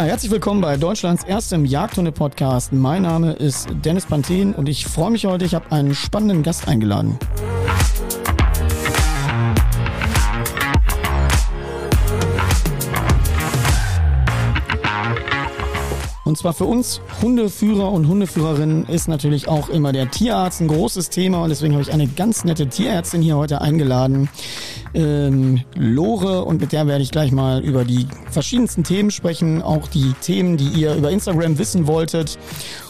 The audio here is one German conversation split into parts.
Ja, herzlich willkommen bei Deutschlands erstem Jagdhunde-Podcast. Mein Name ist Dennis Panthen und ich freue mich heute, ich habe einen spannenden Gast eingeladen. Und zwar für uns Hundeführer und Hundeführerinnen ist natürlich auch immer der Tierarzt ein großes Thema und deswegen habe ich eine ganz nette Tierärztin hier heute eingeladen, ähm, Lore, und mit der werde ich gleich mal über die verschiedensten Themen sprechen, auch die Themen, die ihr über Instagram wissen wolltet.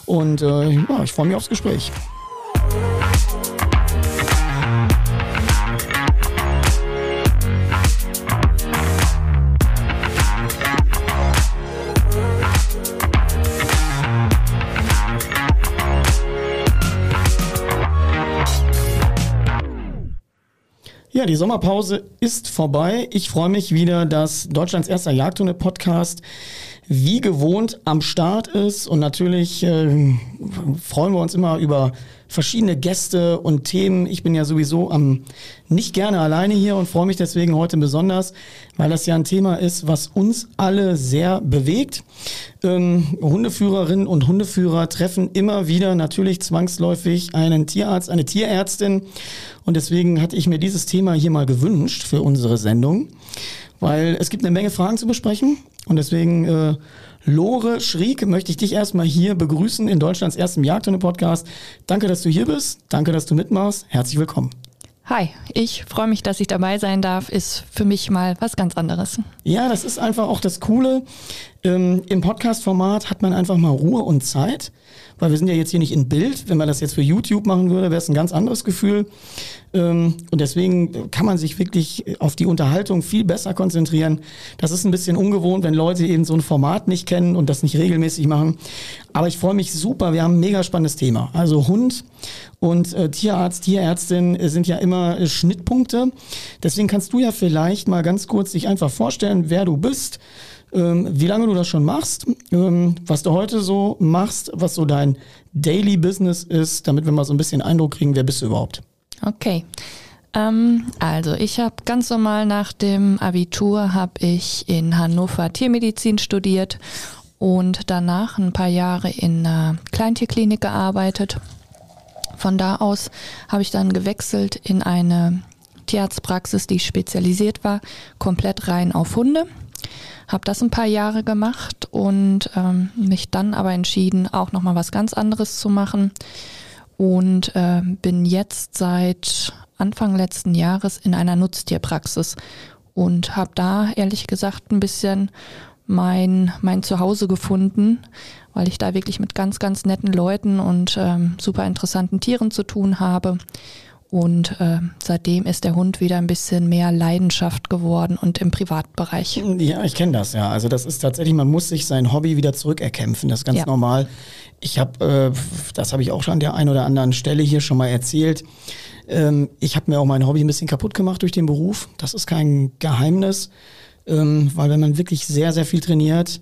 Und äh, ja, ich freue mich aufs Gespräch. Ja, die Sommerpause ist vorbei. Ich freue mich wieder, dass Deutschlands erster Jagdhunde-Podcast wie gewohnt am Start ist. Und natürlich äh, freuen wir uns immer über verschiedene Gäste und Themen. Ich bin ja sowieso am nicht gerne alleine hier und freue mich deswegen heute besonders, weil das ja ein Thema ist, was uns alle sehr bewegt. Ähm, Hundeführerinnen und Hundeführer treffen immer wieder natürlich zwangsläufig einen Tierarzt, eine Tierärztin. Und deswegen hatte ich mir dieses Thema hier mal gewünscht für unsere Sendung, weil es gibt eine Menge Fragen zu besprechen. Und deswegen äh, Lore Schrieg, möchte ich dich erstmal hier begrüßen in Deutschlands ersten Jagdhunde-Podcast. Danke, dass du hier bist. Danke, dass du mitmachst. Herzlich willkommen. Hi, ich freue mich, dass ich dabei sein darf. Ist für mich mal was ganz anderes. Ja, das ist einfach auch das Coole. Ähm, Im Podcast-Format hat man einfach mal Ruhe und Zeit weil wir sind ja jetzt hier nicht in Bild. Wenn man das jetzt für YouTube machen würde, wäre es ein ganz anderes Gefühl. Ähm, und deswegen kann man sich wirklich auf die Unterhaltung viel besser konzentrieren. Das ist ein bisschen ungewohnt, wenn Leute eben so ein Format nicht kennen und das nicht regelmäßig machen. Aber ich freue mich super. Wir haben ein mega spannendes Thema. Also Hund und äh, Tierarzt, Tierärztin sind ja immer äh, Schnittpunkte. Deswegen kannst du ja vielleicht mal ganz kurz dich einfach vorstellen, wer du bist ähm, wie lange du das schon machst, ähm, was du heute so machst, was so dein Daily Business ist, damit wir mal so ein bisschen Eindruck kriegen, wer bist du überhaupt? Okay. Ähm, also ich habe ganz normal nach dem Abitur habe ich in Hannover Tiermedizin studiert und danach ein paar Jahre in einer Kleintierklinik gearbeitet. Von da aus habe ich dann gewechselt in eine Tierarztpraxis, die spezialisiert war, komplett rein auf Hunde habe das ein paar Jahre gemacht und ähm, mich dann aber entschieden, auch nochmal was ganz anderes zu machen. Und äh, bin jetzt seit Anfang letzten Jahres in einer Nutztierpraxis und habe da ehrlich gesagt ein bisschen mein, mein Zuhause gefunden, weil ich da wirklich mit ganz, ganz netten Leuten und ähm, super interessanten Tieren zu tun habe und äh, seitdem ist der Hund wieder ein bisschen mehr Leidenschaft geworden und im Privatbereich. Ja, ich kenne das ja. Also das ist tatsächlich, man muss sich sein Hobby wieder zurückerkämpfen. Das ist ganz ja. normal. Ich habe, äh, das habe ich auch schon an der einen oder anderen Stelle hier schon mal erzählt. Ähm, ich habe mir auch mein Hobby ein bisschen kaputt gemacht durch den Beruf. Das ist kein Geheimnis, ähm, weil wenn man wirklich sehr, sehr viel trainiert,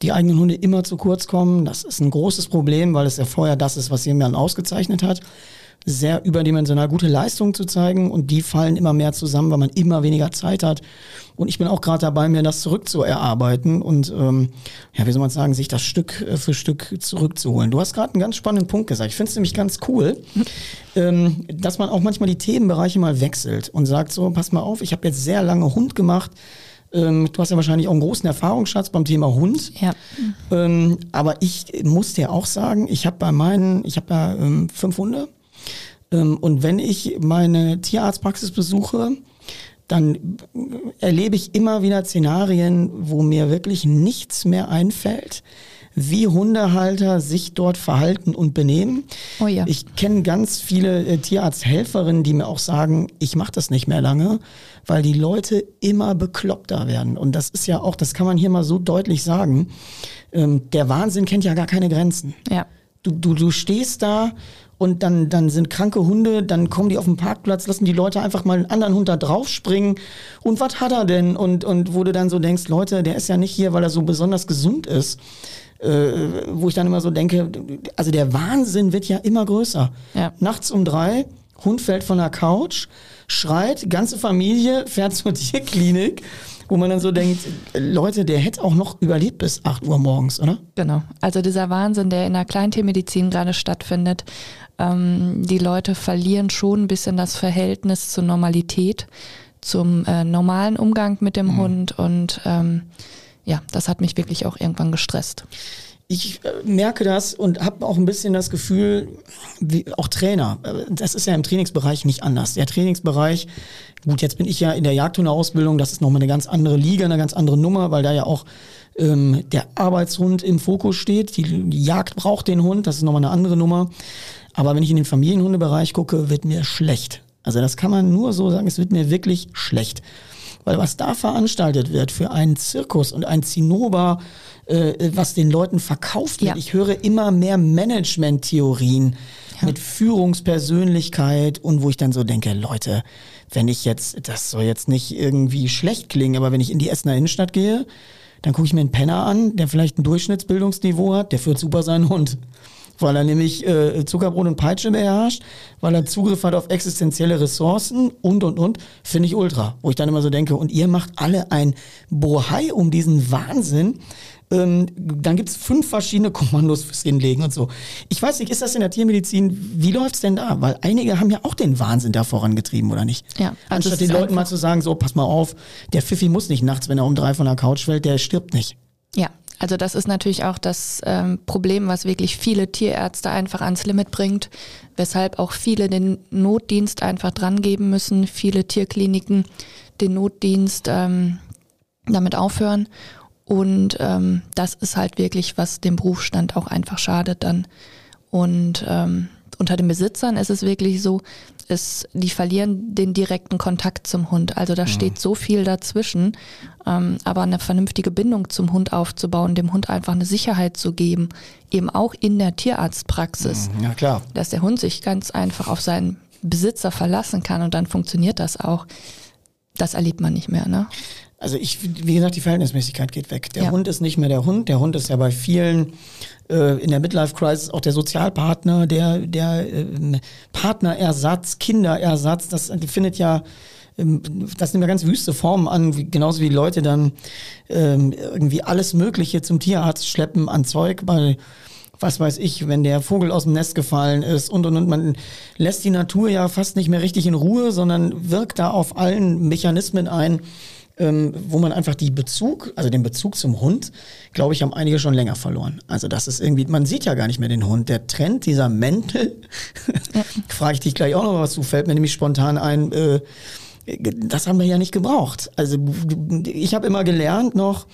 die eigenen Hunde immer zu kurz kommen. Das ist ein großes Problem, weil es ja vorher das ist, was jemand ausgezeichnet hat sehr überdimensional gute Leistungen zu zeigen und die fallen immer mehr zusammen, weil man immer weniger Zeit hat. Und ich bin auch gerade dabei, mir das zurückzuerarbeiten und ähm, ja, wie soll man sagen, sich das Stück äh, für Stück zurückzuholen. Du hast gerade einen ganz spannenden Punkt gesagt. Ich finde es nämlich ganz cool, ähm, dass man auch manchmal die Themenbereiche mal wechselt und sagt so, pass mal auf, ich habe jetzt sehr lange Hund gemacht. Ähm, du hast ja wahrscheinlich auch einen großen Erfahrungsschatz beim Thema Hund. Ja. Ähm, aber ich muss dir auch sagen, ich habe bei meinen, ich habe ja ähm, fünf Hunde und wenn ich meine Tierarztpraxis besuche, dann erlebe ich immer wieder Szenarien, wo mir wirklich nichts mehr einfällt, wie Hundehalter sich dort verhalten und benehmen. Oh ja. Ich kenne ganz viele äh, Tierarzthelferinnen, die mir auch sagen, ich mache das nicht mehr lange, weil die Leute immer bekloppter werden. Und das ist ja auch, das kann man hier mal so deutlich sagen, ähm, der Wahnsinn kennt ja gar keine Grenzen. Ja. Du, du, du stehst da und dann, dann sind kranke Hunde, dann kommen die auf den Parkplatz, lassen die Leute einfach mal einen anderen Hund da draufspringen. Und was hat er denn? Und, und wo du dann so denkst, Leute, der ist ja nicht hier, weil er so besonders gesund ist. Äh, wo ich dann immer so denke, also der Wahnsinn wird ja immer größer. Ja. Nachts um drei, Hund fällt von der Couch, schreit, ganze Familie fährt zur Tierklinik wo man dann so denkt, Leute, der hätte auch noch überlebt bis 8 Uhr morgens, oder? Genau. Also dieser Wahnsinn, der in der Kleintiermedizin gerade stattfindet, ähm, die Leute verlieren schon ein bisschen das Verhältnis zur Normalität, zum äh, normalen Umgang mit dem mhm. Hund und ähm, ja, das hat mich wirklich auch irgendwann gestresst ich äh, merke das und habe auch ein bisschen das Gefühl, wie auch Trainer, äh, das ist ja im Trainingsbereich nicht anders. Der Trainingsbereich, gut, jetzt bin ich ja in der Jagdhundeausbildung, das ist nochmal eine ganz andere Liga, eine ganz andere Nummer, weil da ja auch ähm, der Arbeitshund im Fokus steht. Die, die Jagd braucht den Hund, das ist nochmal eine andere Nummer. Aber wenn ich in den Familienhundebereich gucke, wird mir schlecht. Also das kann man nur so sagen, es wird mir wirklich schlecht. Weil was da veranstaltet wird für einen Zirkus und ein Zinnober, äh, was den Leuten verkauft wird. Ja. Ich höre immer mehr Management-Theorien ja. mit Führungspersönlichkeit und wo ich dann so denke, Leute, wenn ich jetzt, das soll jetzt nicht irgendwie schlecht klingen, aber wenn ich in die Essener Innenstadt gehe, dann gucke ich mir einen Penner an, der vielleicht ein Durchschnittsbildungsniveau hat, der führt super seinen Hund weil er nämlich äh, Zuckerbrot und Peitsche beherrscht, weil er Zugriff hat auf existenzielle Ressourcen und, und, und, finde ich ultra. Wo ich dann immer so denke, und ihr macht alle ein Bohai um diesen Wahnsinn. Ähm, dann gibt es fünf verschiedene Kommandos fürs Hinlegen und so. Ich weiß nicht, ist das in der Tiermedizin, wie läuft's denn da? Weil einige haben ja auch den Wahnsinn da vorangetrieben, oder nicht? Ja. Also Anstatt den Leuten mal zu sagen, so, pass mal auf, der Pfiffi muss nicht nachts, wenn er um drei von der Couch fällt, der stirbt nicht. Ja, also das ist natürlich auch das ähm, Problem, was wirklich viele Tierärzte einfach ans Limit bringt, weshalb auch viele den Notdienst einfach drangeben müssen, viele Tierkliniken den Notdienst ähm, damit aufhören. Und ähm, das ist halt wirklich, was dem Berufsstand auch einfach schadet dann. Und ähm, unter den Besitzern ist es wirklich so, ist, die verlieren den direkten Kontakt zum Hund. Also da mhm. steht so viel dazwischen. Ähm, aber eine vernünftige Bindung zum Hund aufzubauen, dem Hund einfach eine Sicherheit zu geben, eben auch in der Tierarztpraxis. Mhm. Ja, klar. Dass der Hund sich ganz einfach auf seinen Besitzer verlassen kann und dann funktioniert das auch. Das erlebt man nicht mehr, ne? Also ich, wie gesagt, die Verhältnismäßigkeit geht weg. Der ja. Hund ist nicht mehr der Hund. Der Hund ist ja bei vielen äh, in der Midlife-Crisis auch der Sozialpartner, der, der äh, Partnerersatz, Kinderersatz. Das findet ja das nimmt ja ganz wüste Formen an, wie, genauso wie Leute dann ähm, irgendwie alles Mögliche zum Tierarzt schleppen an Zeug, weil was weiß ich, wenn der Vogel aus dem Nest gefallen ist und und und man lässt die Natur ja fast nicht mehr richtig in Ruhe, sondern wirkt da auf allen Mechanismen ein, ähm, wo man einfach die Bezug, also den Bezug zum Hund, glaube ich, haben einige schon länger verloren. Also das ist irgendwie, man sieht ja gar nicht mehr den Hund. Der Trend, dieser Mäntel, ja. frage ich dich gleich auch noch was zu, fällt mir nämlich spontan ein, äh, das haben wir ja nicht gebraucht. Also ich habe immer gelernt noch,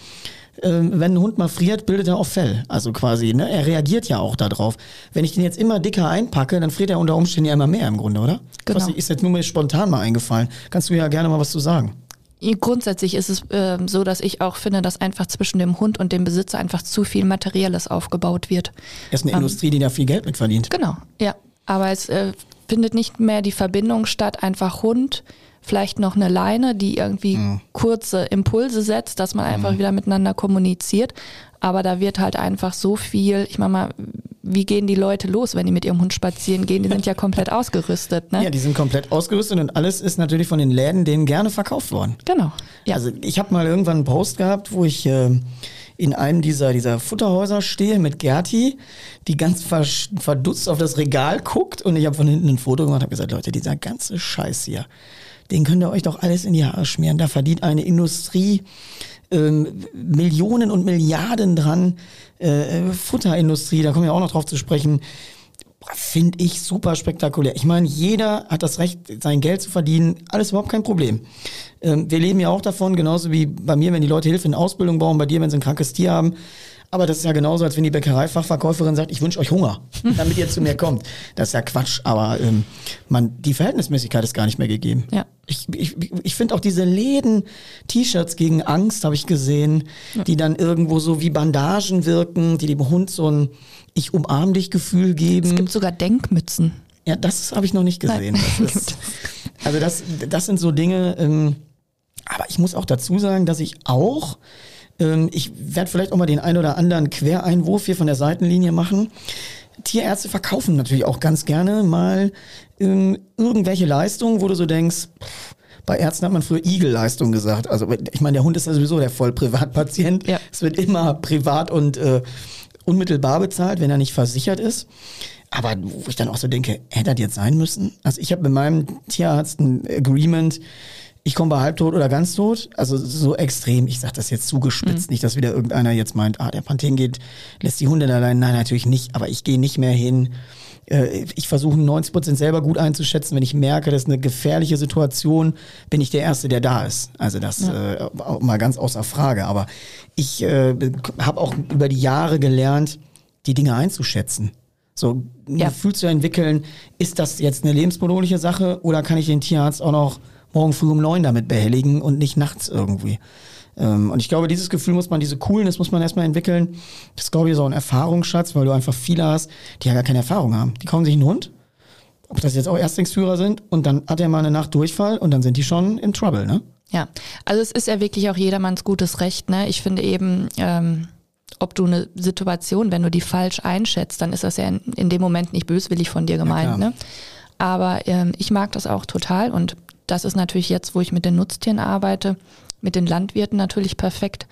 äh, wenn ein Hund mal friert, bildet er auch Fell. Also quasi, ne? Er reagiert ja auch darauf. Wenn ich den jetzt immer dicker einpacke, dann friert er unter Umständen ja immer mehr im Grunde, oder? Genau. Was ist jetzt nur mir spontan mal eingefallen. Kannst du ja gerne mal was zu sagen. Grundsätzlich ist es äh, so, dass ich auch finde, dass einfach zwischen dem Hund und dem Besitzer einfach zu viel Materielles aufgebaut wird. Das ist eine ähm, Industrie, die da viel Geld mit verdient. Genau, ja. Aber es äh, findet nicht mehr die Verbindung statt, einfach Hund, vielleicht noch eine Leine, die irgendwie mhm. kurze Impulse setzt, dass man einfach mhm. wieder miteinander kommuniziert. Aber da wird halt einfach so viel, ich meine mal, wie gehen die Leute los, wenn die mit ihrem Hund spazieren gehen? Die sind ja komplett ausgerüstet. Ne? Ja, die sind komplett ausgerüstet und alles ist natürlich von den Läden denen gerne verkauft worden. Genau. Ja. Also ich habe mal irgendwann einen Post gehabt, wo ich äh, in einem dieser, dieser Futterhäuser stehe mit Gerti, die ganz verdutzt auf das Regal guckt und ich habe von hinten ein Foto gemacht und habe gesagt, Leute, dieser ganze Scheiß hier, den könnt ihr euch doch alles in die Haare schmieren. Da verdient eine Industrie ähm, Millionen und Milliarden dran. Äh, Futterindustrie, da kommen wir auch noch drauf zu sprechen. Finde ich super spektakulär. Ich meine, jeder hat das Recht, sein Geld zu verdienen. Alles überhaupt kein Problem. Ähm, wir leben ja auch davon, genauso wie bei mir, wenn die Leute Hilfe in Ausbildung brauchen, bei dir, wenn sie ein krankes Tier haben. Aber das ist ja genauso, als wenn die Bäckereifachverkäuferin sagt, ich wünsche euch Hunger, damit ihr zu mir kommt. Das ist ja Quatsch, aber ähm, man, die Verhältnismäßigkeit ist gar nicht mehr gegeben. Ja. Ich, ich, ich finde auch diese Läden, T-Shirts gegen Angst, habe ich gesehen, ja. die dann irgendwo so wie Bandagen wirken, die dem Hund so ein Ich umarm dich Gefühl geben. Es gibt sogar Denkmützen. Ja, das habe ich noch nicht gesehen. Das ist, also das, das sind so Dinge, ähm, aber ich muss auch dazu sagen, dass ich auch ich werde vielleicht auch mal den ein oder anderen Quereinwurf hier von der Seitenlinie machen. Tierärzte verkaufen natürlich auch ganz gerne mal ähm, irgendwelche Leistungen, wo du so denkst, pff, Bei Ärzten hat man früher Igelleistung gesagt. Also ich meine, der Hund ist ja sowieso der Vollprivatpatient. Ja. Es wird immer privat und äh, unmittelbar bezahlt, wenn er nicht versichert ist. Aber wo ich dann auch so denke, hätte das jetzt sein müssen? Also ich habe mit meinem Tierarzt ein Agreement, ich komme bei halbtot oder ganz tot. Also so extrem. Ich sage das jetzt zugespitzt, mhm. nicht, dass wieder irgendeiner jetzt meint, ah, der Panthen geht, lässt die Hunde allein. Nein, natürlich nicht. Aber ich gehe nicht mehr hin. Äh, ich versuche 90 Prozent selber gut einzuschätzen. Wenn ich merke, das ist eine gefährliche Situation, bin ich der Erste, der da ist. Also das ja. äh, mal ganz außer Frage. Aber ich äh, habe auch über die Jahre gelernt, die Dinge einzuschätzen. So ein ja. Gefühl zu entwickeln, ist das jetzt eine lebensbedrohliche Sache oder kann ich den Tierarzt auch noch morgen früh um neun damit behelligen und nicht nachts irgendwie. Ähm, und ich glaube, dieses Gefühl muss man, diese Coolness muss man erstmal entwickeln. Das glaube ich ist auch ein Erfahrungsschatz, weil du einfach viele hast, die ja gar keine Erfahrung haben. Die kaufen sich einen Hund, ob das jetzt auch Erstlingsführer sind, und dann hat er mal eine Nacht Durchfall und dann sind die schon in Trouble, ne? Ja, also es ist ja wirklich auch jedermanns gutes Recht, ne? Ich finde eben, ähm, ob du eine Situation, wenn du die falsch einschätzt, dann ist das ja in, in dem Moment nicht böswillig von dir gemeint, ja, ne? Aber ähm, ich mag das auch total und das ist natürlich jetzt, wo ich mit den Nutztieren arbeite, mit den Landwirten natürlich perfekt.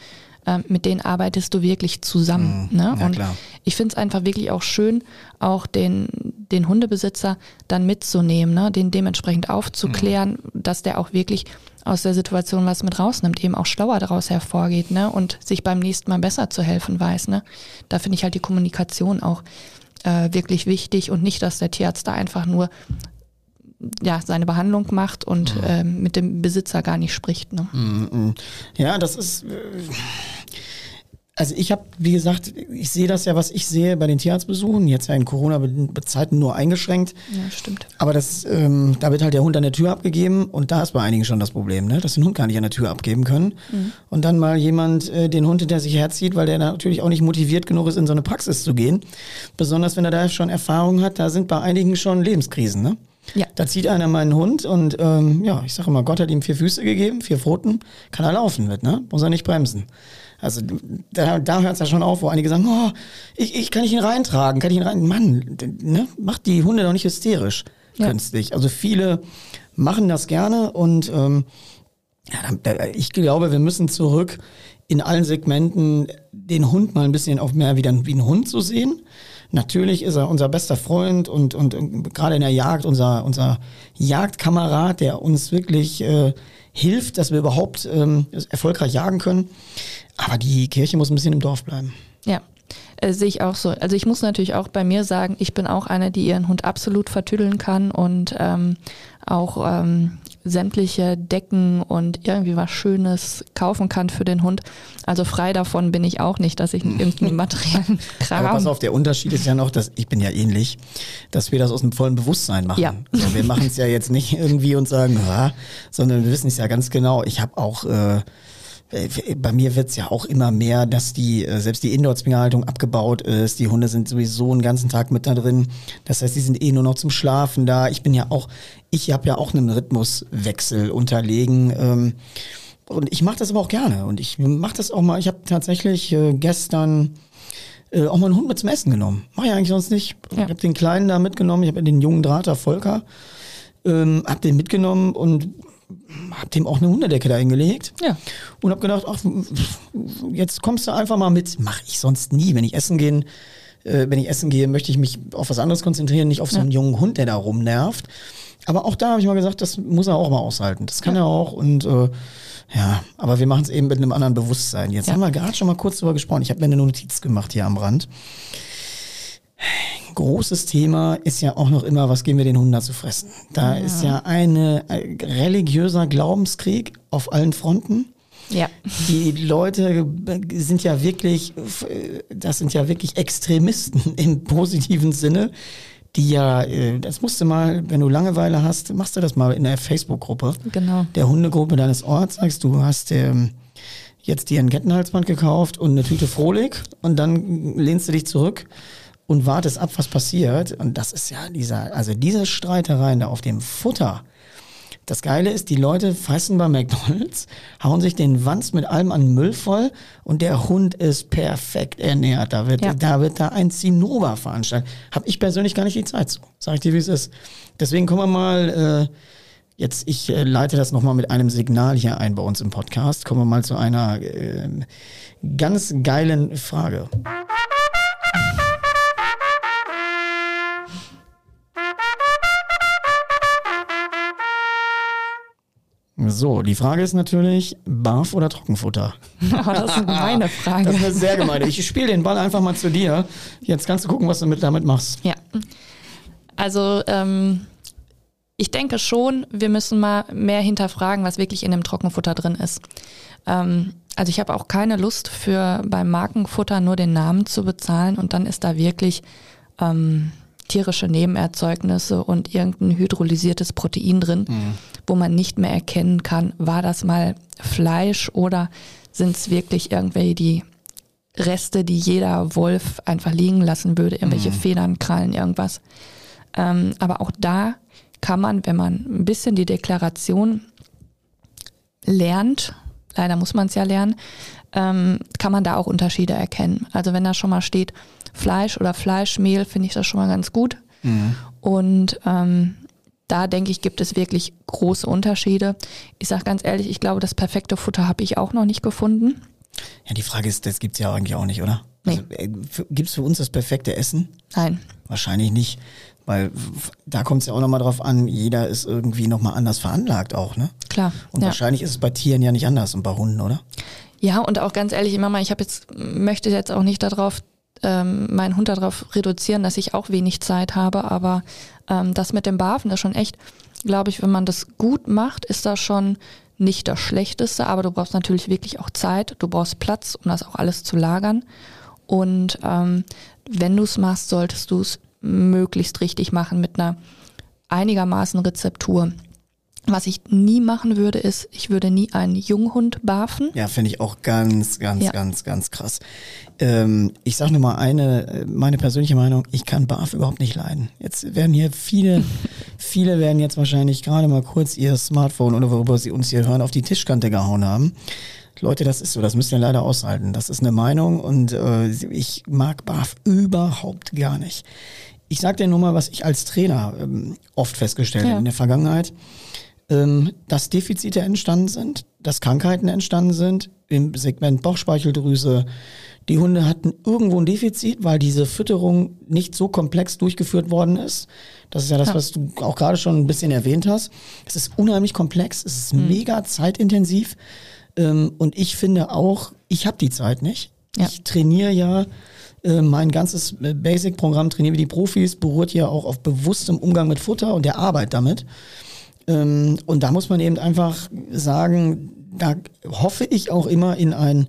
Ähm, mit denen arbeitest du wirklich zusammen. Mhm. Ne? Ja, und klar. ich finde es einfach wirklich auch schön, auch den, den Hundebesitzer dann mitzunehmen, ne? den dementsprechend aufzuklären, mhm. dass der auch wirklich aus der Situation was mit rausnimmt, eben auch schlauer daraus hervorgeht ne? und sich beim nächsten Mal besser zu helfen weiß. Ne? Da finde ich halt die Kommunikation auch äh, wirklich wichtig und nicht, dass der Tierarzt da einfach nur ja, seine Behandlung macht und mhm. äh, mit dem Besitzer gar nicht spricht. Ne? Mhm. Ja, das ist. Äh, also ich habe, wie gesagt, ich sehe das ja, was ich sehe bei den Tierarztbesuchen, jetzt ja in Corona-Zeiten nur eingeschränkt. Ja, stimmt. Aber das, ähm, da wird halt der Hund an der Tür abgegeben und da ist bei einigen schon das Problem, ne? dass den Hund gar nicht an der Tür abgeben können. Mhm. Und dann mal jemand äh, den Hund hinter sich herzieht, weil der natürlich auch nicht motiviert genug ist, in so eine Praxis zu gehen. Besonders wenn er da schon Erfahrung hat, da sind bei einigen schon Lebenskrisen. Ne? Ja. Da zieht einer meinen Hund und ähm, ja, ich sage immer, Gott hat ihm vier Füße gegeben, vier Pfoten, kann er laufen mit, ne? Muss er nicht bremsen. Also da, da hört es ja schon auf, wo einige sagen, oh, ich, ich kann ich ihn reintragen, kann ich ihn rein. Mann, ne? macht die Hunde doch nicht hysterisch ja. künstlich. Also viele machen das gerne und ähm, ja, ich glaube, wir müssen zurück in allen Segmenten den Hund mal ein bisschen auf mehr wie, dann, wie ein Hund zu sehen. Natürlich ist er unser bester Freund und, und, und gerade in der Jagd unser, unser Jagdkamerad, der uns wirklich äh, hilft, dass wir überhaupt ähm, erfolgreich jagen können. Aber die Kirche muss ein bisschen im Dorf bleiben. Ja, äh, sehe ich auch so. Also ich muss natürlich auch bei mir sagen, ich bin auch eine, die ihren Hund absolut vertüddeln kann und ähm, auch ähm, sämtliche Decken und irgendwie was Schönes kaufen kann für den Hund. Also frei davon bin ich auch nicht, dass ich irgendeinen materiellen Kram. Aber pass auf, der Unterschied ist ja noch, dass ich bin ja ähnlich, dass wir das aus einem vollen Bewusstsein machen. Ja. Also wir machen es ja jetzt nicht irgendwie und sagen, sondern wir wissen es ja ganz genau. Ich habe auch äh, bei mir wird's ja auch immer mehr, dass die, äh, selbst die Indoor-Zwingerhaltung abgebaut ist. Die Hunde sind sowieso einen ganzen Tag mit da drin. Das heißt, die sind eh nur noch zum Schlafen da. Ich bin ja auch, ich habe ja auch einen Rhythmuswechsel unterlegen. Ähm, und ich mache das aber auch gerne. Und ich mache das auch mal, ich habe tatsächlich äh, gestern äh, auch mal einen Hund mit zum Essen genommen. Mach ich eigentlich sonst nicht. Ja. Ich habe den Kleinen da mitgenommen, ich habe den jungen Drater Volker, ähm, habe den mitgenommen und hab dem auch eine Hundedecke da hingelegt. Ja. Und hab gedacht, ach, jetzt kommst du einfach mal mit. Mach ich sonst nie. Wenn ich essen gehe, äh, wenn ich essen gehe, möchte ich mich auf was anderes konzentrieren, nicht auf so einen ja. jungen Hund, der da rumnervt. Aber auch da habe ich mal gesagt, das muss er auch mal aushalten. Das kann ja. er auch und äh, ja, aber wir machen es eben mit einem anderen Bewusstsein. Jetzt ja. haben wir gerade schon mal kurz darüber gesprochen. Ich habe mir eine Notiz gemacht hier am Rand großes Thema ist ja auch noch immer, was geben wir den Hunden da zu fressen? Da ja. ist ja ein religiöser Glaubenskrieg auf allen Fronten. Ja. Die Leute sind ja wirklich, das sind ja wirklich Extremisten im positiven Sinne, die ja, äh, das musst du mal, wenn du Langeweile hast, machst du das mal in der Facebook-Gruppe. Genau. Der Hundegruppe deines Orts, sagst du, hast ähm, jetzt dir ein Kettenhalsband gekauft und eine Tüte Frohlig und dann lehnst du dich zurück und wartest ab, was passiert. Und das ist ja dieser, also diese Streitereien da auf dem Futter. Das Geile ist, die Leute fressen bei McDonalds, hauen sich den Wanz mit allem an Müll voll und der Hund ist perfekt ernährt. Da wird, ja. da, wird da ein Zinnober veranstaltet. Hab ich persönlich gar nicht die Zeit zu. Sag ich dir, wie es ist. Deswegen kommen wir mal, äh, Jetzt, ich äh, leite das nochmal mit einem Signal hier ein bei uns im Podcast. Kommen wir mal zu einer äh, ganz geilen Frage. So, die Frage ist natürlich, Barf oder Trockenfutter? Oh, das ist meine Frage. Das ist eine sehr gemeine. Ich spiele den Ball einfach mal zu dir. Jetzt kannst du gucken, was du mit, damit machst. Ja. Also, ähm, ich denke schon, wir müssen mal mehr hinterfragen, was wirklich in dem Trockenfutter drin ist. Ähm, also ich habe auch keine Lust für beim Markenfutter nur den Namen zu bezahlen und dann ist da wirklich ähm, tierische Nebenerzeugnisse und irgendein hydrolysiertes Protein drin, mhm. wo man nicht mehr erkennen kann, war das mal Fleisch oder sind es wirklich irgendwelche die Reste, die jeder Wolf einfach liegen lassen würde, irgendwelche mhm. Federn, Krallen, irgendwas. Ähm, aber auch da kann man, wenn man ein bisschen die Deklaration lernt, leider muss man es ja lernen, ähm, kann man da auch Unterschiede erkennen. Also wenn da schon mal steht Fleisch oder Fleischmehl, finde ich das schon mal ganz gut. Mhm. Und ähm, da denke ich, gibt es wirklich große Unterschiede. Ich sage ganz ehrlich, ich glaube, das perfekte Futter habe ich auch noch nicht gefunden. Ja, die Frage ist, das gibt es ja eigentlich auch nicht, oder? Nee. Also, äh, gibt es für uns das perfekte Essen? Nein. Wahrscheinlich nicht. Weil da kommt es ja auch nochmal drauf an, jeder ist irgendwie nochmal anders veranlagt auch, ne? Klar. Und ja. wahrscheinlich ist es bei Tieren ja nicht anders und bei Hunden, oder? Ja, und auch ganz ehrlich, Mama, ich habe jetzt, möchte jetzt auch nicht darauf, ähm, meinen Hund darauf reduzieren, dass ich auch wenig Zeit habe, aber ähm, das mit dem Barfen ist schon echt, glaube ich, wenn man das gut macht, ist das schon nicht das Schlechteste, aber du brauchst natürlich wirklich auch Zeit, du brauchst Platz, um das auch alles zu lagern. Und ähm, wenn du es machst, solltest du es möglichst richtig machen mit einer einigermaßen Rezeptur. Was ich nie machen würde, ist, ich würde nie einen Junghund barfen. Ja, finde ich auch ganz, ganz, ja. ganz, ganz krass. Ähm, ich sage nur mal eine, meine persönliche Meinung, ich kann Barf überhaupt nicht leiden. Jetzt werden hier viele, viele werden jetzt wahrscheinlich gerade mal kurz ihr Smartphone oder worüber sie uns hier hören, auf die Tischkante gehauen haben. Leute, das ist so, das müsst ihr leider aushalten. Das ist eine Meinung und äh, ich mag Barf überhaupt gar nicht. Ich sage dir nur mal, was ich als Trainer ähm, oft festgestellt ja. habe in der Vergangenheit, ähm, dass Defizite entstanden sind, dass Krankheiten entstanden sind im Segment Bauchspeicheldrüse. Die Hunde hatten irgendwo ein Defizit, weil diese Fütterung nicht so komplex durchgeführt worden ist. Das ist ja das, ja. was du auch gerade schon ein bisschen erwähnt hast. Es ist unheimlich komplex, es ist mhm. mega zeitintensiv. Ähm, und ich finde auch, ich habe die Zeit nicht. Ja. Ich trainiere ja äh, mein ganzes äh, Basic-Programm Trainieren wie die Profis beruht ja auch auf bewusstem Umgang mit Futter und der Arbeit damit. Ähm, und da muss man eben einfach sagen, da hoffe ich auch immer in ein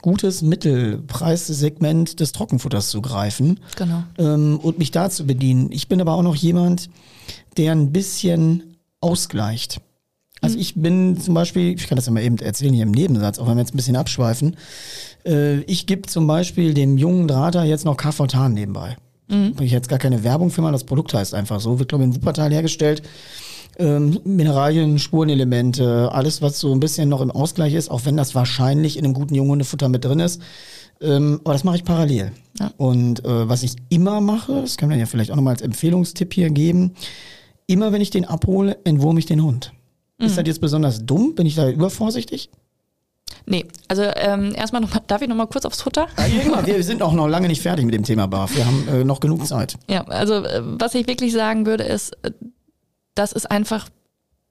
gutes Mittelpreissegment des Trockenfutters zu greifen genau. ähm, und mich da zu bedienen. Ich bin aber auch noch jemand, der ein bisschen ausgleicht. Also mhm. ich bin zum Beispiel, ich kann das ja mal eben erzählen hier im Nebensatz, auch wenn wir jetzt ein bisschen abschweifen. Äh, ich gebe zum Beispiel dem jungen Drater jetzt noch Kafotan nebenbei. Mhm. Ich jetzt gar keine Werbung für mal, das Produkt heißt einfach so, wird glaube ich in Wuppertal hergestellt. Ähm, Mineralien, Spurenelemente, alles was so ein bisschen noch im Ausgleich ist, auch wenn das wahrscheinlich in einem guten Junghundefutter mit drin ist. Ähm, aber das mache ich parallel. Ja. Und äh, was ich immer mache, das kann man ja vielleicht auch nochmal als Empfehlungstipp hier geben, immer wenn ich den abhole, entwurm ich den Hund. Mhm. Ist das jetzt besonders dumm? Bin ich da übervorsichtig? Nee, also ähm, erstmal noch mal, darf ich noch mal kurz aufs Futter? Ja, wir sind auch noch lange nicht fertig mit dem Thema BAF. Wir haben äh, noch genug Zeit. Ja, also äh, was ich wirklich sagen würde, ist, äh, das ist einfach,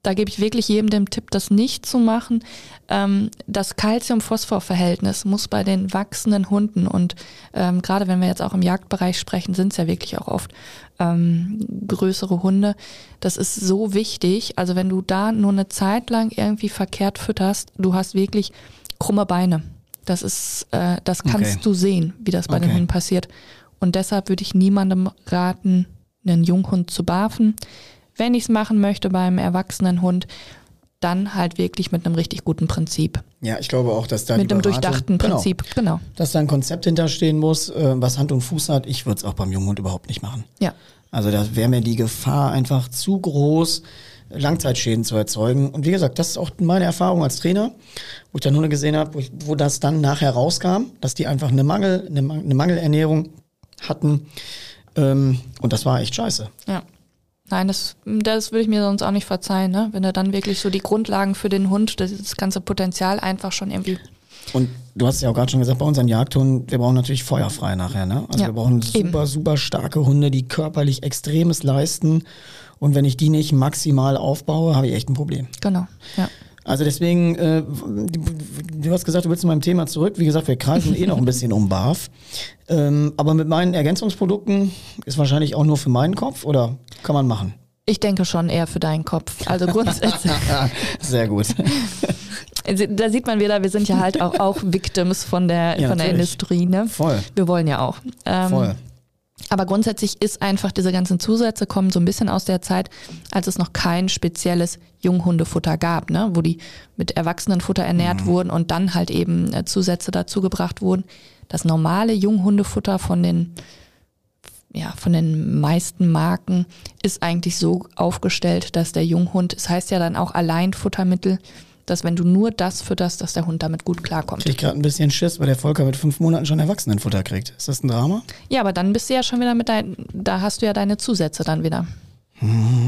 da gebe ich wirklich jedem den Tipp, das nicht zu machen. Ähm, das Calcium-Phosphor-Verhältnis muss bei den wachsenden Hunden und ähm, gerade wenn wir jetzt auch im Jagdbereich sprechen, sind es ja wirklich auch oft ähm, größere Hunde. Das ist so wichtig. Also wenn du da nur eine Zeit lang irgendwie verkehrt fütterst, du hast wirklich krumme Beine. Das ist, äh, das kannst okay. du sehen, wie das bei okay. den Hunden passiert. Und deshalb würde ich niemandem raten, einen Junghund zu barfen. Wenn ich es machen möchte beim erwachsenen Hund, dann halt wirklich mit einem richtig guten Prinzip. Ja, ich glaube auch, dass da mit einem durchdachten genau, Prinzip, genau. Dass da ein Konzept hinterstehen muss, äh, was Hand und Fuß hat. Ich würde es auch beim Junghund überhaupt nicht machen. Ja. Also da wäre mir die Gefahr einfach zu groß, Langzeitschäden zu erzeugen. Und wie gesagt, das ist auch meine Erfahrung als Trainer, wo ich dann Hunde gesehen habe, wo, wo, das dann nachher rauskam, dass die einfach eine Mangel, eine, eine Mangelernährung hatten. Ähm, und das war echt scheiße. Ja. Nein, das, das würde ich mir sonst auch nicht verzeihen, ne? wenn er dann wirklich so die Grundlagen für den Hund, das, das ganze Potenzial einfach schon irgendwie. Und du hast ja auch gerade schon gesagt, bei unseren Jagdhunden, wir brauchen natürlich feuerfrei nachher. Ne? Also ja, wir brauchen super, eben. super starke Hunde, die körperlich Extremes leisten. Und wenn ich die nicht maximal aufbaue, habe ich echt ein Problem. Genau, ja. Also deswegen, äh, du hast gesagt, du willst zu meinem Thema zurück. Wie gesagt, wir kreisen eh noch ein bisschen um BAF. Ähm, aber mit meinen Ergänzungsprodukten ist wahrscheinlich auch nur für meinen Kopf oder kann man machen? Ich denke schon eher für deinen Kopf. Also grundsätzlich. Sehr gut. Also, da sieht man wieder, wir sind ja halt auch, auch Victims von der, ja, von der Industrie. Ne? Voll. Wir wollen ja auch. Ähm, Voll. Aber grundsätzlich ist einfach diese ganzen Zusätze kommen so ein bisschen aus der Zeit, als es noch kein spezielles Junghundefutter gab, ne? wo die mit Erwachsenenfutter ernährt mhm. wurden und dann halt eben äh, Zusätze dazugebracht wurden. Das normale Junghundefutter von den ja, von den meisten Marken ist eigentlich so aufgestellt, dass der Junghund, es das heißt ja dann auch Alleinfuttermittel, dass wenn du nur das fütterst, dass der Hund damit gut klarkommt. Ich gerade ein bisschen Schiss, weil der Volker mit fünf Monaten schon Erwachsenenfutter kriegt. Ist das ein Drama? Ja, aber dann bist du ja schon wieder mit deinen, da hast du ja deine Zusätze dann wieder. Hm,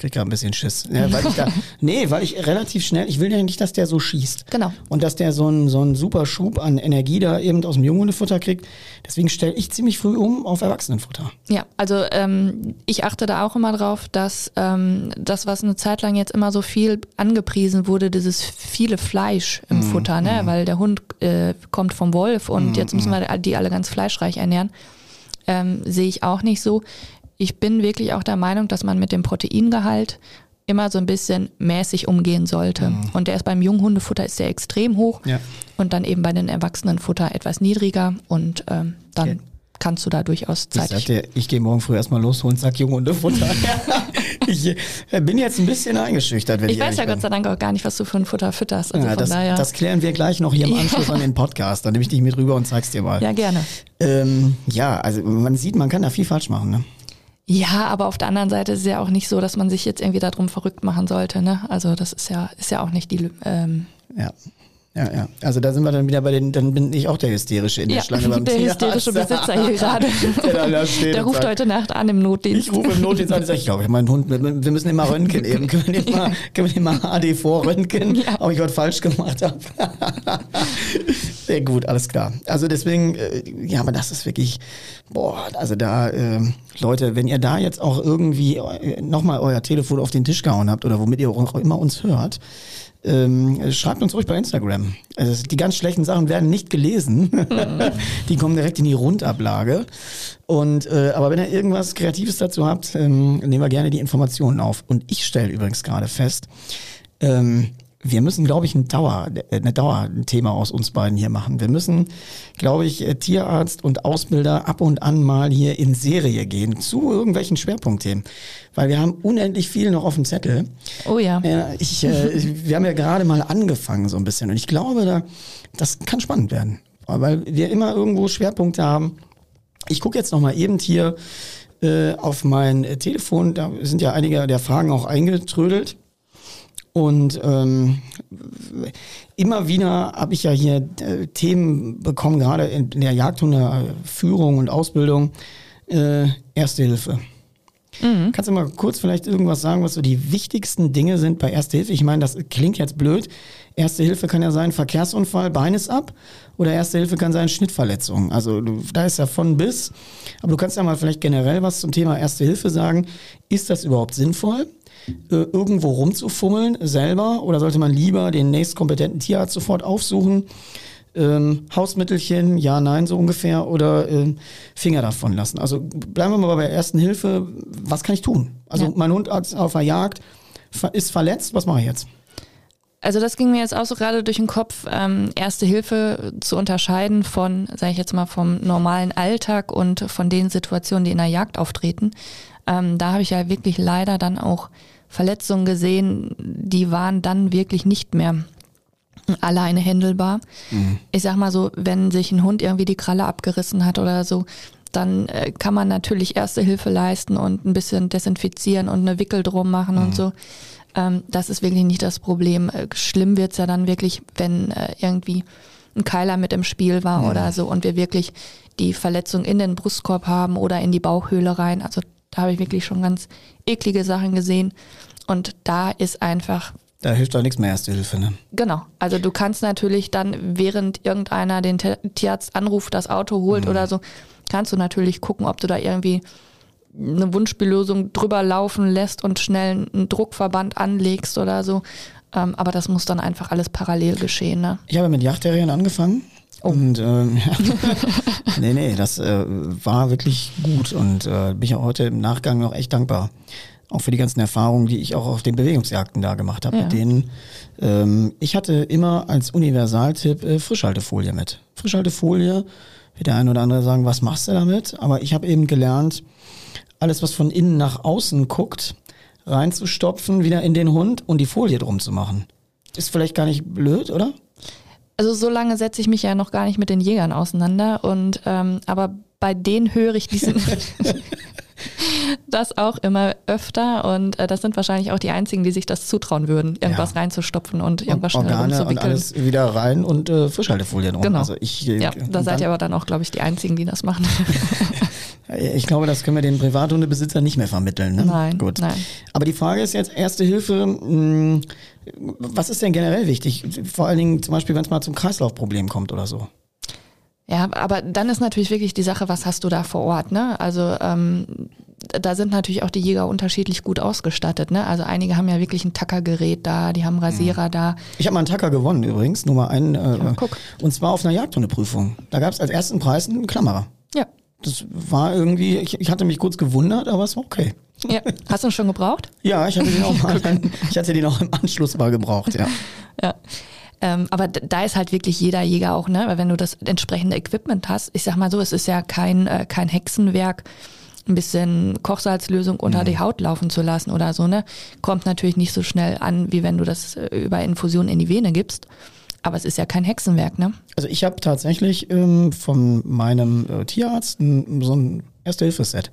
krieg gerade ein bisschen Schiss. Ja, weil ich da, nee, weil ich relativ schnell, ich will ja nicht, dass der so schießt. Genau. Und dass der so einen, so einen super Schub an Energie da eben aus dem Junghundefutter kriegt. Deswegen stelle ich ziemlich früh um auf Erwachsenenfutter. Ja, also ähm, ich achte da auch immer drauf, dass ähm, das, was eine Zeit lang jetzt immer so viel angepriesen wurde, dieses viele Fleisch im mm, Futter, ne? Mm. Weil der Hund äh, kommt vom Wolf und mm, jetzt müssen wir die alle ganz fleischreich ernähren. Ähm, sehe ich auch nicht so ich bin wirklich auch der Meinung, dass man mit dem Proteingehalt immer so ein bisschen mäßig umgehen sollte. Mhm. Und der ist beim Junghundefutter ist der extrem hoch ja. und dann eben bei den Erwachsenenfutter etwas niedriger und ähm, dann okay. kannst du da durchaus Zeit. Ich, sagte, ich gehe morgen früh erstmal los, holen Sack Junghundefutter. ich äh, bin jetzt ein bisschen eingeschüchtert, wenn ich Ich weiß ja bin. Gott sei Dank auch gar nicht, was du für ein Futter fütterst. Also ja, das, das, klären wir gleich noch hier im Anschluss an den Podcast. Dann nehme ich dich mit rüber und zeig's dir mal. Ja, gerne. Ähm, ja, also man sieht, man kann da viel falsch machen. Ne? Ja, aber auf der anderen Seite ist es ja auch nicht so, dass man sich jetzt irgendwie darum verrückt machen sollte. Ne? Also das ist ja, ist ja auch nicht die. Ähm ja. Ja, ja. Also da sind wir dann wieder bei den, dann bin ich auch der Hysterische in der ja, Schlange beim Der hysterische Besitzer hier gerade. der, der ruft heute Nacht an im Notdienst. Ich rufe im Notdienst an und sage, ich glaube, mein Hund, wir müssen immer röntgen eben. Können wir den mal, können wir den mal HD vorröntgen, ja. ob ich was falsch gemacht habe. Sehr gut, alles klar. Also deswegen, äh, ja, aber das ist wirklich, boah, also da, äh, Leute, wenn ihr da jetzt auch irgendwie äh, nochmal euer Telefon auf den Tisch gehauen habt oder womit ihr auch immer uns hört, ähm, schreibt uns ruhig bei Instagram. Also die ganz schlechten Sachen werden nicht gelesen. die kommen direkt in die Rundablage. Und äh, aber wenn ihr irgendwas Kreatives dazu habt, ähm, nehmen wir gerne die Informationen auf. Und ich stelle übrigens gerade fest, ähm, wir müssen, glaube ich, ein Dauer, eine Dauerthema aus uns beiden hier machen. Wir müssen, glaube ich, äh, Tierarzt und Ausbilder ab und an mal hier in Serie gehen zu irgendwelchen Schwerpunktthemen. Weil wir haben unendlich viel noch auf dem Zettel. Oh ja. Äh, ich, äh, wir haben ja gerade mal angefangen so ein bisschen. Und ich glaube, da, das kann spannend werden. Weil wir immer irgendwo Schwerpunkte haben. Ich gucke jetzt noch mal eben hier äh, auf mein Telefon. Da sind ja einige der Fragen auch eingetrödelt. Und ähm, immer wieder habe ich ja hier äh, Themen bekommen, gerade in, der Jagdhundeführung und Ausbildung, äh, Erste Hilfe. Mhm. Kannst du mal kurz vielleicht irgendwas sagen, was so die wichtigsten Dinge sind bei Erste Hilfe? Ich meine, das klingt jetzt blöd. Erste Hilfe kann ja sein Verkehrsunfall, Bein ist ab. Oder Erste Hilfe kann sein Schnittverletzung. Also du, da ist ja von bis. Aber du kannst ja mal vielleicht generell was zum Thema Erste Hilfe sagen. Ist das überhaupt sinnvoll? Äh, irgendwo rumzufummeln selber oder sollte man lieber den nächstkompetenten Tierarzt sofort aufsuchen? Ähm, Hausmittelchen, ja, nein, so ungefähr, oder äh, Finger davon lassen. Also bleiben wir mal bei der ersten Hilfe. Was kann ich tun? Also ja. mein Hund auf der Jagd ist verletzt, was mache ich jetzt? Also das ging mir jetzt auch so gerade durch den Kopf, ähm, Erste Hilfe zu unterscheiden von, sage ich jetzt mal, vom normalen Alltag und von den Situationen, die in der Jagd auftreten. Ähm, da habe ich ja wirklich leider dann auch Verletzungen gesehen, die waren dann wirklich nicht mehr alleine händelbar. Mhm. Ich sag mal so, wenn sich ein Hund irgendwie die Kralle abgerissen hat oder so, dann äh, kann man natürlich erste Hilfe leisten und ein bisschen desinfizieren und eine Wickel drum machen mhm. und so. Ähm, das ist wirklich nicht das Problem. Äh, schlimm wird's ja dann wirklich, wenn äh, irgendwie ein Keiler mit im Spiel war mhm. oder so und wir wirklich die Verletzung in den Brustkorb haben oder in die Bauchhöhle rein. Also Da habe ich wirklich schon ganz eklige Sachen gesehen. Und da ist einfach da hilft doch nichts mehr Erste Hilfe, ne? Genau. Also du kannst natürlich dann, während irgendeiner den Tierarzt anruft, das Auto holt mhm. oder so, kannst du natürlich gucken, ob du da irgendwie eine Wunschbelösung drüber laufen lässt und schnell einen Druckverband anlegst oder so. Ähm, aber das muss dann einfach alles parallel geschehen. Ne? Ich habe mit Yachtterrieren angefangen. Oh. Und ähm, nee, nee, das äh, war wirklich gut und äh, bin ich auch heute im Nachgang noch echt dankbar auch für die ganzen Erfahrungen, die ich auch auf den Bewegungsjagden da gemacht habe, ja. mit denen ähm, ich hatte immer als Universaltipp äh, Frischhaltefolie mit. Frischhaltefolie, wird der eine oder andere sagen, was machst du damit? Aber ich habe eben gelernt, alles, was von innen nach außen guckt, reinzustopfen, wieder in den Hund und die Folie drum zu machen. Ist vielleicht gar nicht blöd, oder? Also so lange setze ich mich ja noch gar nicht mit den Jägern auseinander und ähm, aber bei denen höre ich diesen das auch immer öfter und äh, das sind wahrscheinlich auch die einzigen, die sich das zutrauen würden, irgendwas ja. reinzustopfen und irgendwas und schnell Organe und alles wieder rein und äh, Frischhaltefolie drum. Genau. Also ich, äh, ja, da seid ihr aber dann auch, glaube ich, die einzigen, die das machen. ich glaube, das können wir den Privathundebesitzer nicht mehr vermitteln. Ne? Nein, Gut. nein. Aber die Frage ist jetzt, Erste Hilfe, mh, hm, was ist denn generell wichtig? Vor allen Dingen zum Beispiel, wenn es mal zum Kreislaufproblem kommt oder so. Ja, aber dann ist natürlich wirklich die Sache, was hast du da vor Ort, ne? Also ähm, da sind natürlich auch die Jäger unterschiedlich gut ausgestattet, ne? Also einige haben ja wirklich ein Tackergerät da, die haben Rasierer mhm. da. Ich habe mal einen Tacker gewonnen übrigens, nur mal einen. Äh, ja, guck. Und zwar auf einer Jagdhundeprüfung. Da gab es als ersten Preis einen Klammerer. Ja. Das war irgendwie, ich, ich hatte mich kurz gewundert, aber es war okay. Ja. Hast du ihn schon gebraucht? ja, ich hatte den auch mal, ich hatte den auch im Anschluss mal gebraucht, ja. Ja. Ähm, aber da ist halt wirklich jeder Jäger auch, ne? Weil wenn du das entsprechende Equipment hast, ich sag mal so, es ist ja kein, äh, kein Hexenwerk, ein bisschen Kochsalzlösung unter mhm. die Haut laufen zu lassen oder so, ne? Kommt natürlich nicht so schnell an, wie wenn du das äh, über Infusion in die Vene gibst. Aber es ist ja kein Hexenwerk, ne? Also ich habe tatsächlich ähm, von meinem äh, Tierarzt ein, so ein Erste-Hilfe-Set.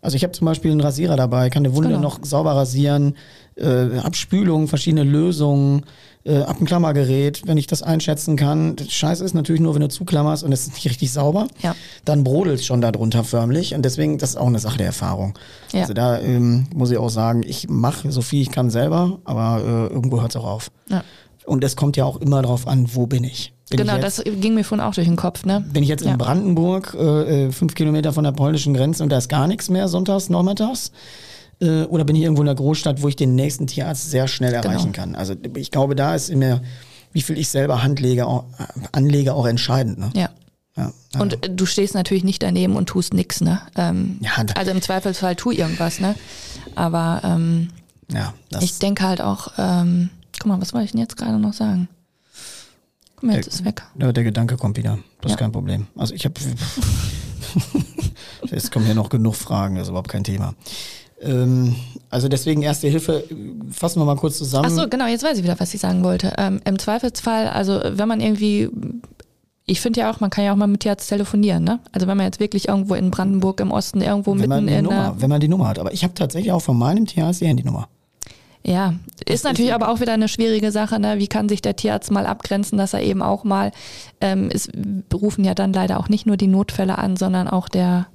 Also ich habe zum Beispiel einen Rasierer dabei, kann eine Wunde genau. noch sauber rasieren, äh, Abspülung, verschiedene Lösungen, äh, ab ein Klammergerät, wenn ich das einschätzen kann. Scheiße ist natürlich nur, wenn du zuklammerst und es ist nicht richtig sauber, ja. dann brodelt es schon darunter förmlich und deswegen, das ist auch eine Sache der Erfahrung. Ja. Also da ähm, muss ich auch sagen, ich mache so viel ich kann selber, aber äh, irgendwo hört es auch auf. Ja. Und es kommt ja auch immer darauf an, wo bin ich. Bin genau, jetzt, das ging mir vorhin auch durch den Kopf. Ne? Bin ich jetzt in Brandenburg, äh, äh, fünf Kilometer von der polnischen Grenze und da ist gar nichts mehr sonntags, nachmittags, äh, oder bin ich irgendwo in einer Großstadt, wo ich den nächsten Tierarzt sehr schnell genau. erreichen genau. kann? Also ich glaube, da ist immer, wie viel ich selber handlege, auch, anlege, auch entscheidend. Ne? Ja. Ja. Und du stehst natürlich nicht daneben und tust nichts, ne? Ähm, ja, also im Zweifelsfall tu irgendwas, ne? Aber ähm, ja, ich denke halt auch, ähm, guck mal, was wollte ich denn jetzt gerade noch sagen? Guck mal, jetzt der, ist weg. Der, der, Gedanke kommt wieder. Das ja. ist kein Problem. Also ich habe, es kommen ja noch genug Fragen, das ist überhaupt kein Thema. Ähm, also deswegen Erste Hilfe, fassen wir mal kurz zusammen. Ach so, genau, jetzt weiß ich wieder, was ich sagen wollte. Ähm, Im Zweifelsfall, also wenn man irgendwie, ich finde ja auch, man kann ja auch mal mit Tierarzt telefonieren, ne? Also wenn man jetzt wirklich irgendwo in Brandenburg im Osten irgendwo wenn mitten in Nummer, Wenn man die Nummer hat. Aber ich habe tatsächlich auch von meinem Tierarzt die Handynummer. Ja, ist natürlich aber auch wieder eine schwierige Sache. Ne? Wie kann sich der Tierarzt mal abgrenzen, dass er eben auch mal, ähm, es berufen ja dann leider auch nicht nur die Notfälle an, sondern auch der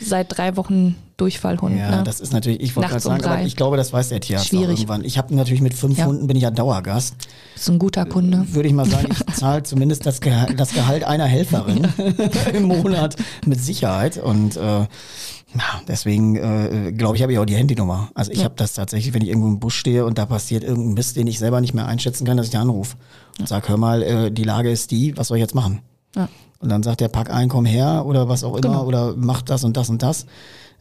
seit drei Wochen Durchfallhund. Ja, ne? das ist natürlich, ich wollte gerade sagen, aber ich glaube, das weiß der Tierarzt Schwierig. irgendwann. Ich habe natürlich mit fünf ja. Hunden bin ich ja Dauergast. Ist ein guter Kunde. Würde ich mal sagen, ich zahle zumindest das Gehalt, das Gehalt einer Helferin im Monat mit Sicherheit und äh, ja, deswegen äh, glaube ich, habe ich auch die Handynummer. Also ich ja. habe das tatsächlich, wenn ich irgendwo im Bus stehe und da passiert irgendein Mist, den ich selber nicht mehr einschätzen kann, dass ich da anrufe und sage, hör mal, äh, die Lage ist die, was soll ich jetzt machen? Ja. Und dann sagt der Pack ein, komm her oder was auch immer genau. oder mach das und das und das.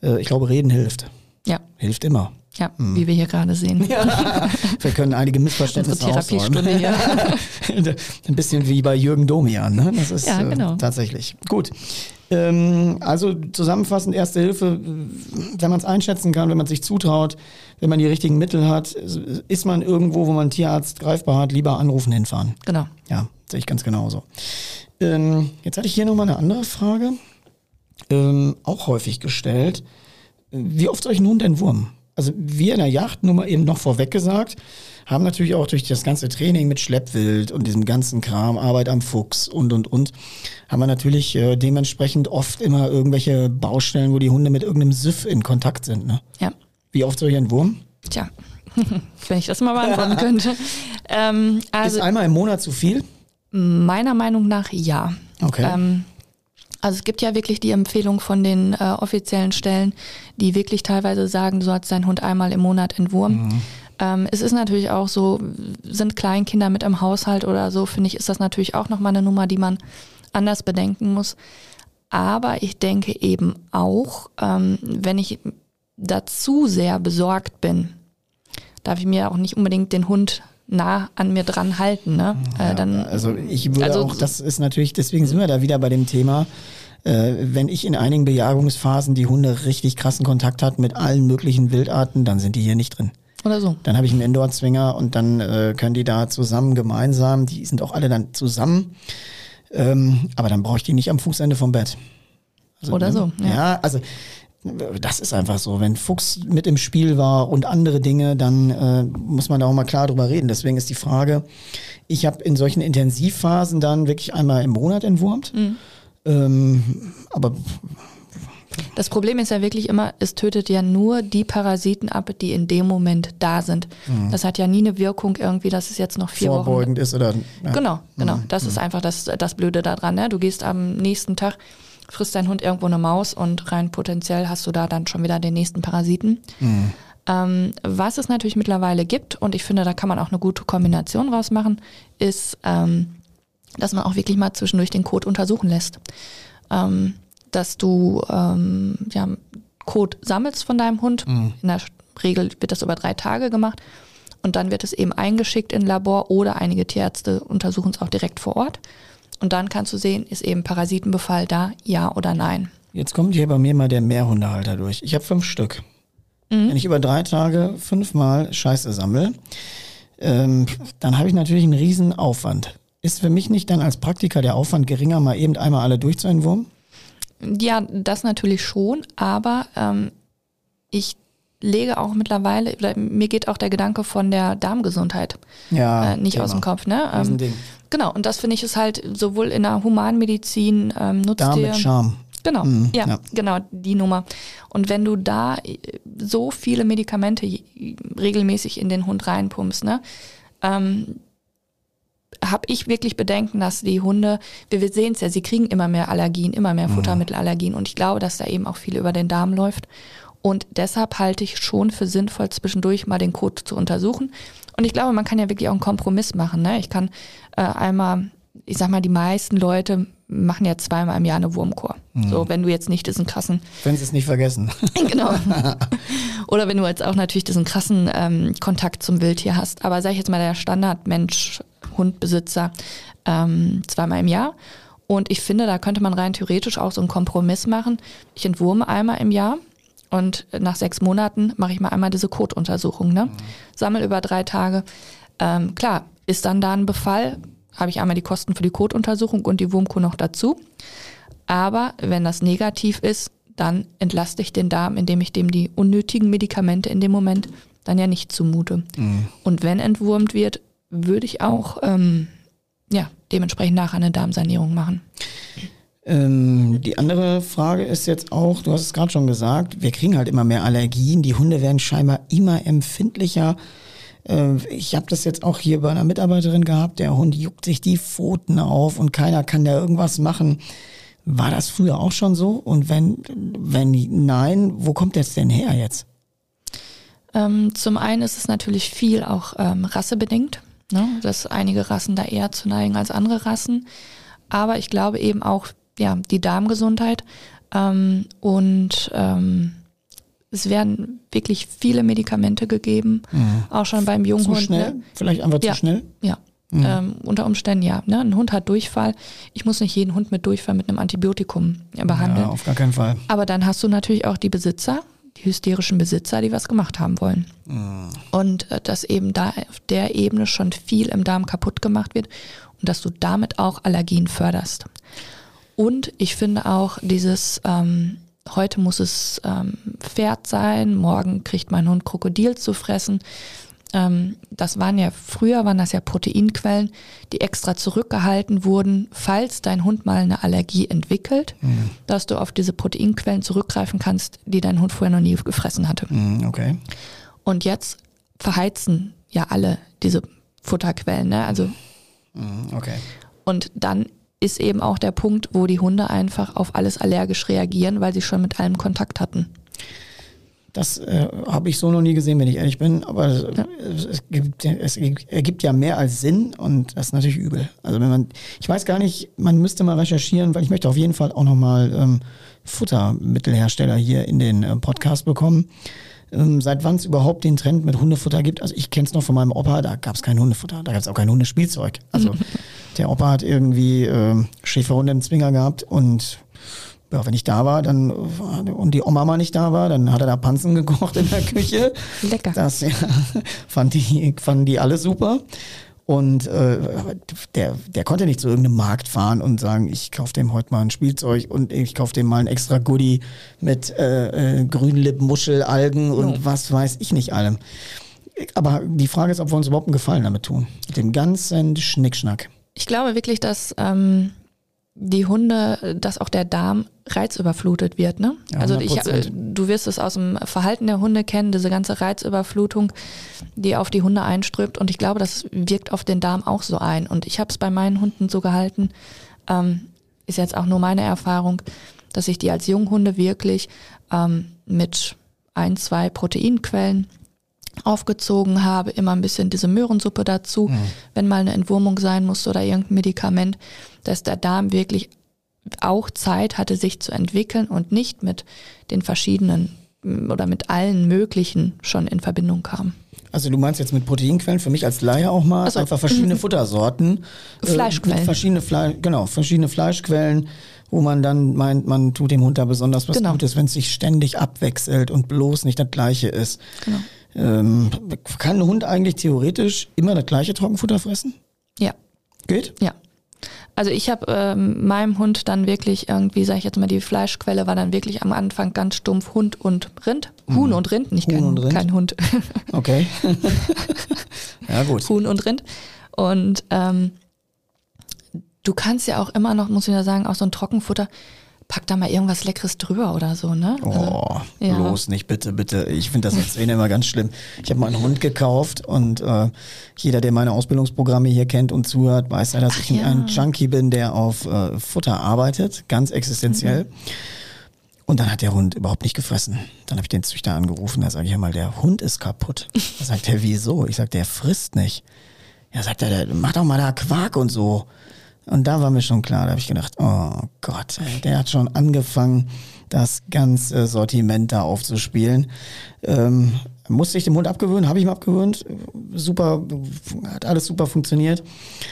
Äh, ich glaube, reden hilft. Ja. Hilft immer. Ja, hm. wie wir hier gerade sehen. Ja. Wir können einige Missverständnisse Therapiestunde hier. Ein bisschen wie bei Jürgen Domian. Ne? Das ist ja, äh, genau. äh, tatsächlich. Gut. Ähm, also zusammenfassend, Erste Hilfe, wenn man es einschätzen kann, wenn man sich zutraut, wenn man die richtigen Mittel hat, ist man irgendwo, wo man einen Tierarzt greifbar hat, lieber anrufen, hinfahren. Genau. Ja, sehe ich ganz genauso. Ähm, jetzt hatte ich hier nochmal eine andere Frage, ähm, auch häufig gestellt. Wie oft soll ich einen Hund entwurmen? Also wir in der Yacht, nur mal eben noch vorweg gesagt, haben natürlich auch durch das ganze Training mit Schleppwild und diesem ganzen Kram, Arbeit am Fuchs und, und, und, haben wir natürlich äh, dementsprechend oft immer irgendwelche Baustellen, wo die Hunde mit irgendeinem Süff in Kontakt sind. Ne? Ja. Wie oft soll ich einen Wurm? Tja, wenn ich das mal beantworten könnte. Ähm, also Ist einmal im Monat zu viel? Meiner Meinung nach ja. Okay. Ähm, also es gibt ja wirklich die Empfehlung von den äh, offiziellen Stellen, die wirklich teilweise sagen, du sollst deinen Hund einmal im Monat entwurmen. Mhm. Ähm, es ist natürlich auch so, sind Kleinkinder mit im Haushalt oder so, finde ich, ist das natürlich auch nochmal eine Nummer, die man anders bedenken muss. Aber ich denke eben auch, ähm, wenn ich dazu sehr besorgt bin, darf ich mir auch nicht unbedingt den Hund nah an mir dran halten. Ne? Ja, äh, dann, also ich würde also, auch, das ist natürlich, deswegen sind wir da wieder bei dem Thema, äh, wenn ich in einigen Bejagungsphasen die Hunde richtig krassen Kontakt hat mit allen möglichen Wildarten, dann sind die hier nicht drin. Oder so. Dann habe ich einen Indoor-Zwinger und dann äh, können die da zusammen gemeinsam, die sind auch alle dann zusammen. Ähm, aber dann brauche ich die nicht am Fußende vom Bett. Also, Oder ne? so. Ja. ja, also das ist einfach so. Wenn Fuchs mit im Spiel war und andere Dinge, dann äh, muss man da auch mal klar drüber reden. Deswegen ist die Frage, ich habe in solchen Intensivphasen dann wirklich einmal im Monat entwurmt. Mhm. Ähm, aber das Problem ist ja wirklich immer, es tötet ja nur die Parasiten ab, die in dem Moment da sind. Mhm. Das hat ja nie eine Wirkung irgendwie, dass es jetzt noch vier Vorbeugend Wochen ist oder. Ja. Genau, genau. Mhm. Das ist mhm. einfach das, das Blöde daran. Ne? Du gehst am nächsten Tag, frisst dein Hund irgendwo eine Maus und rein potenziell hast du da dann schon wieder den nächsten Parasiten. Mhm. Ähm, was es natürlich mittlerweile gibt, und ich finde, da kann man auch eine gute Kombination rausmachen, ist, ähm, dass man auch wirklich mal zwischendurch den Code untersuchen lässt. Ähm, dass du ähm, ja, Code sammelst von deinem Hund. Mhm. In der Regel wird das über drei Tage gemacht. Und dann wird es eben eingeschickt in ein Labor oder einige Tierärzte untersuchen es auch direkt vor Ort. Und dann kannst du sehen, ist eben Parasitenbefall da, ja oder nein. Jetzt kommt hier bei mir mal der Mehrhundehalter durch. Ich habe fünf Stück. Mhm. Wenn ich über drei Tage fünfmal Scheiße sammle, ähm, dann habe ich natürlich einen riesen Aufwand. Ist für mich nicht dann als Praktiker der Aufwand geringer, mal eben einmal alle durchzuentwurmen? Ja, das natürlich schon, aber ähm, ich lege auch mittlerweile, mir geht auch der Gedanke von der Darmgesundheit ja, äh, nicht Thema. aus dem Kopf. Ne? Ähm, Ding. Genau, und das finde ich ist halt sowohl in der Humanmedizin ähm, nutzt Darm mit Charme. Genau, mhm, ja, ja, genau, die Nummer. Und wenn du da äh, so viele Medikamente regelmäßig in den Hund reinpumpst, ne, ähm, habe ich wirklich Bedenken, dass die Hunde, wir, wir sehen es ja, sie kriegen immer mehr Allergien, immer mehr mhm. Futtermittelallergien und ich glaube, dass da eben auch viel über den Darm läuft. Und deshalb halte ich schon für sinnvoll, zwischendurch mal den Code zu untersuchen. Und ich glaube, man kann ja wirklich auch einen Kompromiss machen. Ne? Ich kann äh, einmal, ich sag mal, die meisten Leute machen ja zweimal im Jahr eine Wurmkur. Mhm. So, wenn du jetzt nicht diesen krassen. Wenn sie es nicht vergessen. genau. Oder wenn du jetzt auch natürlich diesen krassen ähm, Kontakt zum Wildtier hast. Aber sag ich jetzt mal, der Standardmensch Hundbesitzer ähm, zweimal im Jahr. Und ich finde, da könnte man rein theoretisch auch so einen Kompromiss machen. Ich entwurme einmal im Jahr und nach sechs Monaten mache ich mal einmal diese Kotuntersuchung. Ne? Mhm. Sammel über drei Tage. Ähm, klar, ist dann da ein Befall, habe ich einmal die Kosten für die Kotuntersuchung und die Wurmkur noch dazu. Aber wenn das negativ ist, dann entlaste ich den Darm, indem ich dem die unnötigen Medikamente in dem Moment dann ja nicht zumute. Mhm. Und wenn entwurmt wird, würde ich auch ähm, ja, dementsprechend nachher eine Darmsanierung machen. Ähm, die andere Frage ist jetzt auch, du hast es gerade schon gesagt, wir kriegen halt immer mehr Allergien, die Hunde werden scheinbar immer empfindlicher. Äh, ich habe das jetzt auch hier bei einer Mitarbeiterin gehabt, der Hund juckt sich die Pfoten auf und keiner kann da irgendwas machen. War das früher auch schon so? Und wenn, wenn nein, wo kommt das denn her jetzt? Ähm, zum einen ist es natürlich viel auch ähm, rassebedingt ne? dass einige Rassen da eher zu neigen als andere Rassen. Aber ich glaube eben auch, ja, die Darmgesundheit ähm, und ähm, es werden wirklich viele Medikamente gegeben, mhm. auch schon beim Junghund. Zu schnell? Ne? Vielleicht einfach ja. zu schnell? Ja. Mhm. Ähm, unter Umständen ja. Ne? Ein Hund hat Durchfall. Ich muss nicht jeden Hund mit Durchfall mit einem Antibiotikum behandeln. Ja, auf gar keinen Fall. Aber dann hast du natürlich auch die Besitzer, die hysterischen Besitzer, die was gemacht haben wollen. Mhm. Und äh, dass eben da auf der Ebene schon viel im Darm kaputt gemacht wird und dass du damit auch Allergien förderst. Und ich finde auch dieses ähm, heute muss es ähm, Pferd sein, morgen kriegt mein Hund Krokodil zu fressen. Ähm, das waren ja, früher waren das ja Proteinquellen, die extra zurückgehalten wurden, falls dein Hund mal eine Allergie entwickelt, mhm. dass du auf diese Proteinquellen zurückgreifen kannst, die dein Hund vorher noch nie gefressen hatte. Mhm, okay. Und jetzt verheizen ja alle diese Futterquellen, ne? Also. Mhm, okay. Und dann ist eben auch der Punkt, wo die Hunde einfach auf alles allergisch reagieren, weil sie schon mit allem Kontakt hatten. Das äh, habe ich so noch nie gesehen, wenn ich ehrlich bin. Aber ja. es, gibt, es ergibt ja mehr als Sinn und das ist natürlich übel. Also wenn man, ich weiß gar nicht, man müsste mal recherchieren, weil ich möchte auf jeden Fall auch nochmal ähm, Futtermittelhersteller hier in den äh, Podcast bekommen. Ähm, seit wann es überhaupt den Trend mit Hundefutter gibt. Also ich kenne es noch von meinem Opa, da gab es kein Hundefutter, da gab es auch kein Hundespielzeug. Also der Opa hat irgendwie äh, Schäferhunde im Zwinger gehabt und ja, wenn ich da war, dann und die Oma mal nicht da war, dann hat er da Panzen gekocht in der Küche. Lecker. Das ja, fand die, fanden die alle super. Und äh, der, der konnte nicht zu irgendeinem Markt fahren und sagen, ich kaufe dem heute mal ein Spielzeug und ich kaufe dem mal ein extra Goodie mit äh, äh, Grünlipp, Muschel, Algen und oh. was weiß ich nicht allem. Aber die Frage ist, ob wir uns überhaupt einen Gefallen damit tun. Mit dem ganzen Schnickschnack. Ich glaube wirklich, dass ähm, die Hunde, dass auch der Darm reizüberflutet wird. Ne? Ja, also ich, du wirst es aus dem Verhalten der Hunde kennen, diese ganze Reizüberflutung, die auf die Hunde einströmt. Und ich glaube, das wirkt auf den Darm auch so ein. Und ich habe es bei meinen Hunden so gehalten, ähm, ist jetzt auch nur meine Erfahrung, dass ich die als Junghunde wirklich ähm, mit ein, zwei Proteinquellen aufgezogen habe, immer ein bisschen diese Möhrensuppe dazu, mhm. wenn mal eine Entwurmung sein muss oder irgendein Medikament, dass der Darm wirklich auch Zeit hatte, sich zu entwickeln und nicht mit den verschiedenen mm, oder mit allen möglichen schon in Verbindung kam. Also du meinst jetzt mit Proteinquellen für mich als Laie auch mal also, einfach verschiedene Futtersorten, äh, Fleischquellen, äh, verschiedene Fle genau verschiedene Fleischquellen, wo man dann meint, man tut dem Hund da besonders was genau. Gutes, wenn es sich ständig abwechselt und bloß nicht das Gleiche ist. Genau. Ähm, kann ein Hund eigentlich theoretisch immer das gleiche Trockenfutter fressen? Ja. Geht? Ja. Also ich habe ähm, meinem Hund dann wirklich irgendwie, sage ich jetzt mal, die Fleischquelle war dann wirklich am Anfang ganz stumpf Hund und Rind. Huhn mhm. und Rind, nicht Huhn kein, und Rind. kein Hund. Okay. ja gut. Huhn und Rind. Und ähm, du kannst ja auch immer noch, muss ich ja sagen, auch so ein Trockenfutter, pack da mal irgendwas Leckeres drüber oder so, ne? Also, oh, ja. bloß nicht, bitte, bitte. Ich finde das Erzählen immer ganz schlimm. Ich habe mal einen Hund gekauft und äh, jeder, der meine Ausbildungsprogramme hier kennt und zuhört, weiß ja, dass Ach, ich ja. ein Junkie bin, der auf äh, Futter arbeitet, ganz existenziell. Mhm. Und dann hat der Hund überhaupt nicht gefressen. Dann habe ich den Züchter angerufen, da sage ich mal, der Hund ist kaputt. Da sagt er, wieso? Ich sage, der frisst nicht. Ja, sagt er, mach doch mal da Quark und so. Und da war mir schon klar, da habe ich gedacht, oh Gott, der hat schon angefangen, das ganze Sortiment da aufzuspielen. Ähm, musste ich dem Hund abgewöhnen, habe ich ihm abgewöhnt. Super, hat alles super funktioniert.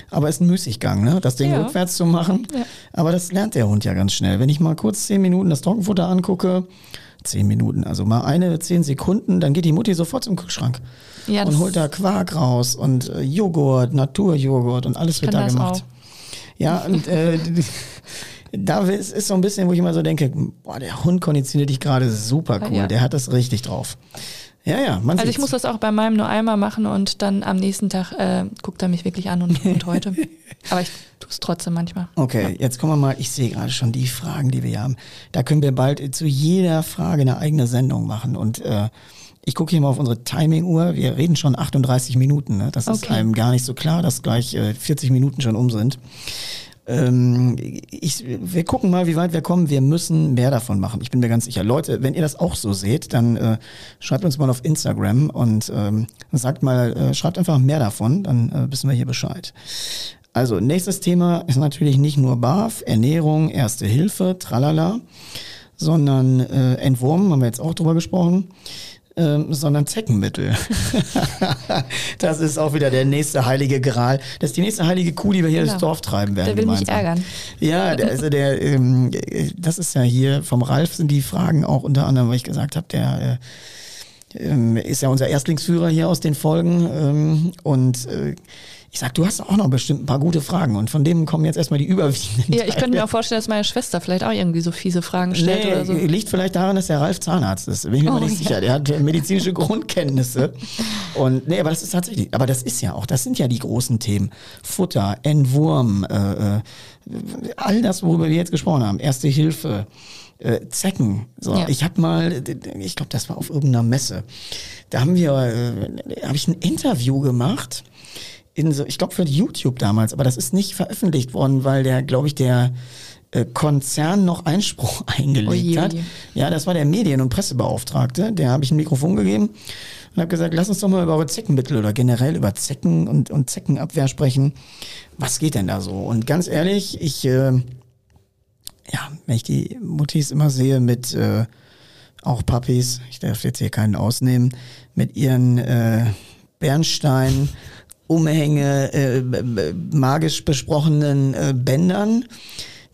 Aber ist ein Müßiggang, ne? das Ding ja. rückwärts zu machen. Ja. Aber das lernt der Hund ja ganz schnell. Wenn ich mal kurz zehn Minuten das Trockenfutter angucke, zehn Minuten, also mal eine, zehn Sekunden, dann geht die Mutti sofort zum Kühlschrank ja, und holt da Quark raus und äh, Joghurt, Naturjoghurt und alles wird da gemacht. Auch. Ja, und äh, da ist, ist so ein bisschen, wo ich immer so denke, boah, der Hund konditioniert dich gerade super cool, ja. der hat das richtig drauf. Ja, ja, man Also ich muss das auch bei meinem nur einmal machen und dann am nächsten Tag äh, guckt er mich wirklich an und, und heute. Aber ich tue es trotzdem manchmal. Okay, ja. jetzt kommen wir mal, ich sehe gerade schon die Fragen, die wir hier haben. Da können wir bald zu jeder Frage eine eigene Sendung machen und äh, ich gucke hier mal auf unsere Timing-Uhr. Wir reden schon 38 Minuten. Ne? Das okay. ist einem gar nicht so klar, dass gleich äh, 40 Minuten schon um sind. Ähm, ich, wir gucken mal, wie weit wir kommen. Wir müssen mehr davon machen. Ich bin mir ganz sicher. Leute, wenn ihr das auch so seht, dann äh, schreibt uns mal auf Instagram und ähm, sagt mal, äh, schreibt einfach mehr davon, dann äh, wissen wir hier Bescheid. Also, nächstes Thema ist natürlich nicht nur BAF, Ernährung, Erste Hilfe, tralala, sondern äh, Entwurmen, haben wir jetzt auch drüber gesprochen ähm, sondern Zeckenmittel. das ist auch wieder der nächste heilige Gral. Das ist die nächste heilige Kuh, die wir hier genau. durchs Dorf treiben werden. Der will gemeinsam. mich ärgern. Ja, der, also der, ähm, das ist ja hier vom Ralf sind die Fragen auch unter anderem, weil ich gesagt habe, der äh, ähm, ist ja unser Erstlingsführer hier aus den Folgen ähm, und äh, Ich sag, du hast auch noch bestimmt ein paar gute Fragen und von denen kommen jetzt erstmal die überwiegenden. Ja, ich könnte mir auch vorstellen, dass meine Schwester vielleicht auch irgendwie so fiese Fragen stellt nee, oder so. Liegt vielleicht daran, dass der Ralf Zahnarzt ist. Bin ich mir oh, nicht ja. sicher. Der hat medizinische Grundkenntnisse. Und nee, aber das ist tatsächlich, aber das ist ja auch, das sind ja die großen Themen. Futter, Entwurm, äh, äh all das, worüber wir jetzt gesprochen haben. Erste Hilfe äh, Zecken. So, ja. ich habe mal, ich glaube, das war auf irgendeiner Messe. Da haben wir, äh, habe ich ein Interview gemacht in so, ich glaube für YouTube damals, aber das ist nicht veröffentlicht worden, weil der, glaube ich, der äh, Konzern noch Einspruch eingelegt Oje. hat. Ja, das war der Medien- und Pressebeauftragte. Der habe ich ein Mikrofon gegeben und habe gesagt, lass uns doch mal über eure Zeckenmittel oder generell über Zecken und, und Zeckenabwehr sprechen. Was geht denn da so? Und ganz ehrlich, ich äh, ja, wenn ich die Muttis immer sehe mit äh, auch Papis, ich darf jetzt hier keinen ausnehmen, mit ihren äh, Bernstein, Umhänge, äh, magisch besprochenen äh, Bändern,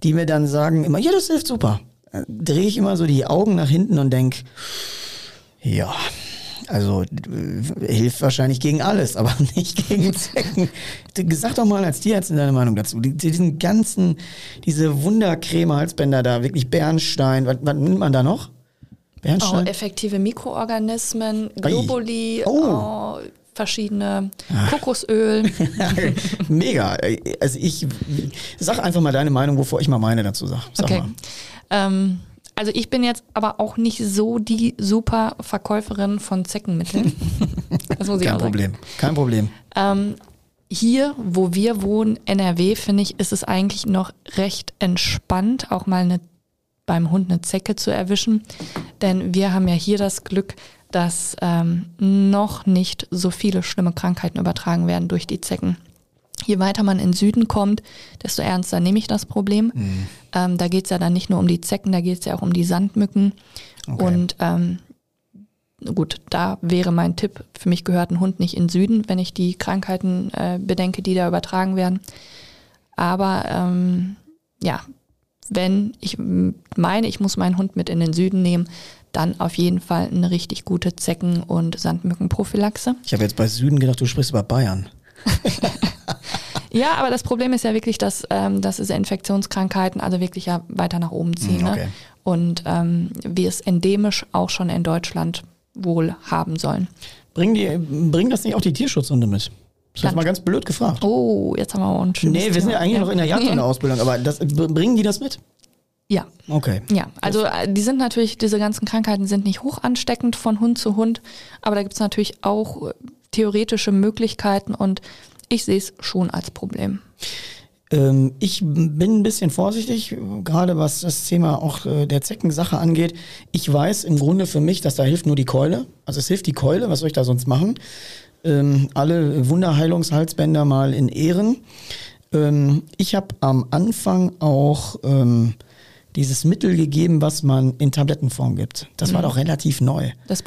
die mir dann sagen immer, ja, das hilft super. Äh, Drehe ich immer so die Augen nach hinten und denk, ja, also äh, hilft wahrscheinlich gegen alles, aber nicht gegen Zecken. Sag doch mal als Tierarzt deine Meinung dazu. Diesen ganzen, diese Wundercreme-Halsbänder da, wirklich Bernstein, was, was nimmt man da noch? Bernstein? Oh, effektive Mikroorganismen, Globuli, oh. oh verschiedene Ach. Kokosöl. Mega. Also ich sag einfach mal deine Meinung, wovor ich mal meine dazu sag. sag okay. Ähm, also ich bin jetzt aber auch nicht so die super Verkäuferin von Zeckenmitteln. Das muss ich Kein auch Problem. Kein Problem. Ähm, hier, wo wir wohnen, NRW, finde ich, ist es eigentlich noch recht entspannt, auch mal eine, beim Hund eine Zecke zu erwischen. Denn wir haben ja hier das Glück, dass ähm, noch nicht so viele schlimme Krankheiten übertragen werden durch die Zecken. Je weiter man in den Süden kommt, desto ernster nehme ich das Problem. Mhm. Ähm, da geht es ja dann nicht nur um die Zecken, da geht es ja auch um die Sandmücken. Okay. Und ähm, gut, da wäre mein Tipp, für mich gehört ein Hund nicht in den Süden, wenn ich die Krankheiten äh, bedenke, die da übertragen werden. Aber ähm, ja, wenn ich meine, ich muss meinen Hund mit in den Süden nehmen, dann auf jeden Fall eine richtig gute Zecken- und Sandmückenprophylaxe. Ich habe jetzt bei Süden gedacht, du sprichst über Bayern. ja, aber das Problem ist ja wirklich, dass, ähm, dass diese Infektionskrankheiten also wirklich ja weiter nach oben ziehen. Mm, okay. Ne? Und ähm, wir es endemisch auch schon in Deutschland wohl haben sollen. Bringen, die, bringen das nicht auch die Tierschutzhunde mit? Das ist mal ganz blöd gefragt. Oh, jetzt haben wir auch einen schönen. Nee, wir sind ja eigentlich ja. noch in der Jagdhunde-Ausbildung, aber das, bringen die das mit? Ja. Okay. Ja, also äh, die sind natürlich, diese ganzen Krankheiten sind nicht hoch ansteckend von Hund zu Hund, aber da gibt es natürlich auch äh, theoretische Möglichkeiten und ich sehe es schon als Problem. Ähm, ich bin ein bisschen vorsichtig, gerade was das Thema auch äh, der Zeckensache angeht. Ich weiß im Grunde für mich, dass da hilft nur die Keule. Also es hilft die Keule, was soll ich da sonst machen? Ähm, alle Wunderheilungshalsbänder mal in Ehren. Ähm, ich habe am Anfang auch dieses Mittel gegeben, was man in Tablettenform gibt. Das mhm. war doch relativ neu. Das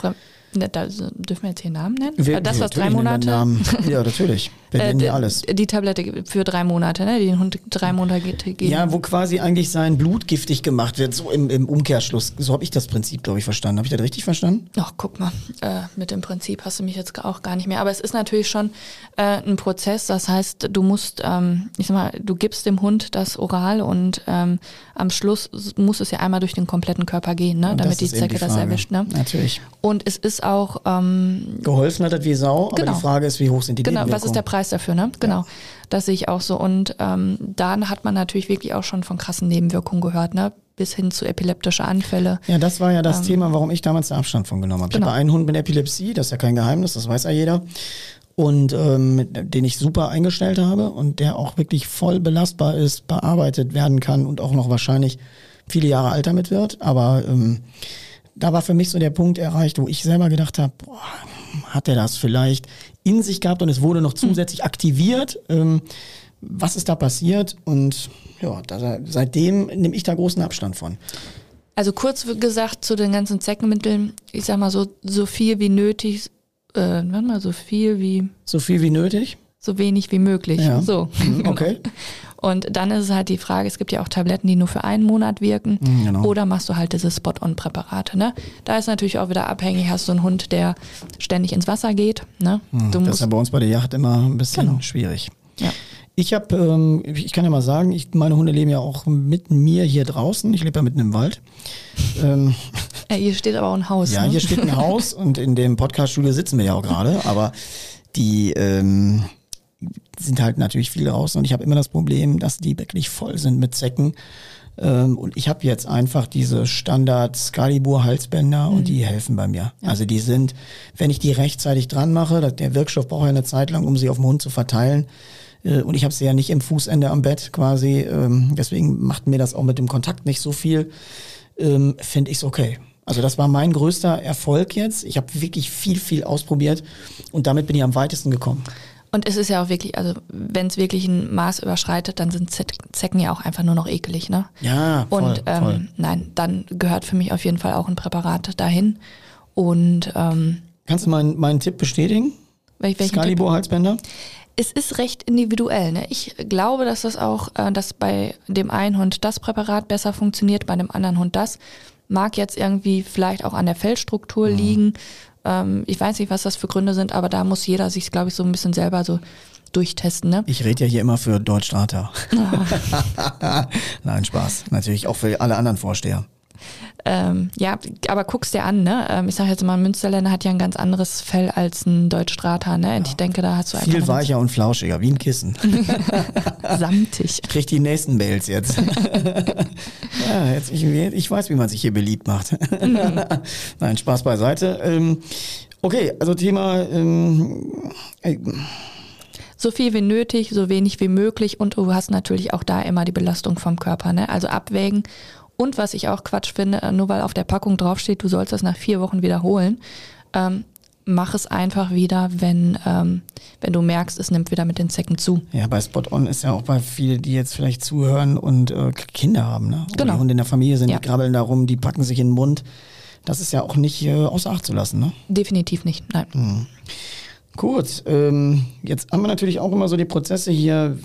Ne, da dürfen wir jetzt hier Namen nennen? Wir, das, was drei Monate. Ja, natürlich. Wir ja alles. Die Tablette für drei Monate, ne? Die den Hund drei Monate geben. Ja, wo quasi eigentlich sein Blut giftig gemacht wird, so im, im Umkehrschluss. So habe ich das Prinzip, glaube ich, verstanden. Habe ich das richtig verstanden? Ach, guck mal. Äh, mit dem Prinzip hast du mich jetzt auch gar nicht mehr. Aber es ist natürlich schon äh, ein Prozess. Das heißt, du musst, ähm, ich sag mal, du gibst dem Hund das Oral und ähm, am Schluss muss es ja einmal durch den kompletten Körper gehen, ne? damit die Zecke die das erwischt. Ne? Natürlich. Und es ist auch ähm, geholfen hat das wie Sau, genau. aber die Frage ist, wie hoch sind die Genau, was ist der Preis dafür, ne? Genau. Ja. Das sehe ich auch so. Und ähm, dann hat man natürlich wirklich auch schon von krassen Nebenwirkungen gehört, ne? Bis hin zu epileptische Anfälle. Ja, das war ja das ähm, Thema, warum ich damals den Abstand von genommen habe. Genau. Ich habe einen Hund mit Epilepsie, das ist ja kein Geheimnis, das weiß ja jeder. Und ähm, den ich super eingestellt habe und der auch wirklich voll belastbar ist, bearbeitet werden kann und auch noch wahrscheinlich viele Jahre alt damit wird. Aber ähm, da war für mich so der Punkt erreicht, wo ich selber gedacht habe, boah, hat er das vielleicht in sich gehabt und es wurde noch hm. zusätzlich aktiviert? Ähm, was ist da passiert? Und ja, da, seitdem nehme ich da großen Abstand von. Also kurz gesagt zu den ganzen Zeckenmitteln, ich sag mal so, so viel wie nötig, äh, warte mal, so viel wie. So viel wie nötig? So wenig wie möglich. Ja. So. Mhm, okay. Und dann ist es halt die Frage, es gibt ja auch Tabletten, die nur für einen Monat wirken. Mhm, genau. Oder machst du halt diese Spot-on-Präparate. Ne? Da ist natürlich auch wieder abhängig, hast du einen Hund, der ständig ins Wasser geht. Ne? Mhm, das ist ja bei uns bei der Yacht immer ein bisschen genau. schwierig. Ja. Ich habe, ähm, ich kann ja mal sagen, ich, meine Hunde leben ja auch mit mir hier draußen. Ich lebe ja mitten im Wald. Ähm, ja, hier steht aber auch ein Haus. Ja, ne? hier steht ein Haus und in dem Podcast-Studio sitzen wir ja auch gerade. Aber die ähm, sind halt natürlich viel draußen und ich habe immer das Problem, dass die wirklich voll sind mit Zecken. Ähm, und ich habe jetzt einfach diese Standard Scalibur Halsbänder mhm. und die helfen bei mir. Ja. Also die sind, wenn ich die rechtzeitig dran mache, der Wirkstoff braucht ja eine Zeit lang, um sie auf dem Hund zu verteilen äh, und ich habe sie ja nicht im Fußende am Bett quasi. Ähm, deswegen macht mir das auch mit dem Kontakt nicht so viel. Ähm, Finde ich es okay. Also das war mein größter Erfolg jetzt. Ich habe wirklich viel, viel ausprobiert und damit bin ich am weitesten gekommen. Und es ist ja auch wirklich, also wenn es wirklich ein Maß überschreitet, dann sind Zecken ja auch einfach nur noch ekelig, ne? Ja, voll, Und ähm, voll. nein, dann gehört für mich auf jeden Fall auch ein Präparat dahin. Und ähm, kannst du meinen, meinen Tipp bestätigen? Welch, Scalibur-Halsbänder? es ist recht individuell. Ne? Ich glaube, dass das auch, äh, dass bei dem einen Hund das Präparat besser funktioniert, bei dem anderen Hund das. Mag jetzt irgendwie vielleicht auch an der Fellstruktur mhm. liegen. Ähm, ich weiß nicht, was das für Gründe sind, aber da muss jeder sich, glaube ich, so ein bisschen selber so durchtesten. Ne? Ich rede ja hier immer für Deutschstarter. Nein, Spaß. Natürlich auch für alle anderen Vorsteher. Ähm, ja, aber guck's dir an, ne? Ähm, ich sage jetzt mal, ein Münsterländer hat ja ein ganz anderes Fell als ein Deutschstrater, ne? Und ja. ich denke, da hast du einfach. Viel weicher und flauschiger, wie ein Kissen. Samtig. Ich krieg die nächsten Mails jetzt. ja, jetzt ich, ich, weiß, wie man sich hier beliebt macht. Mhm. Nein, Spaß beiseite. Ähm, okay, also Thema. Ähm, äh, so viel wie nötig, so wenig wie möglich und du hast natürlich auch da immer die Belastung vom Körper. Ne? Also abwägen und was ich auch Quatsch finde, äh, nur weil auf der Packung draufsteht, du sollst das nach vier Wochen wiederholen, ähm, mach es einfach wieder, wenn, ähm, wenn du merkst, es nimmt wieder mit den Zecken zu. Ja, bei Spot On ist ja auch bei vielen, die jetzt vielleicht zuhören und äh, Kinder haben, ne? Genau. Die Hunde in der Familie sind, ja. die krabbeln da rum, die packen sich in den Mund. Das ist ja auch nicht äh, außer Acht zu lassen, ne? Definitiv nicht, nein. Hm. Gut, ähm, jetzt haben wir natürlich auch immer so die Prozesse hier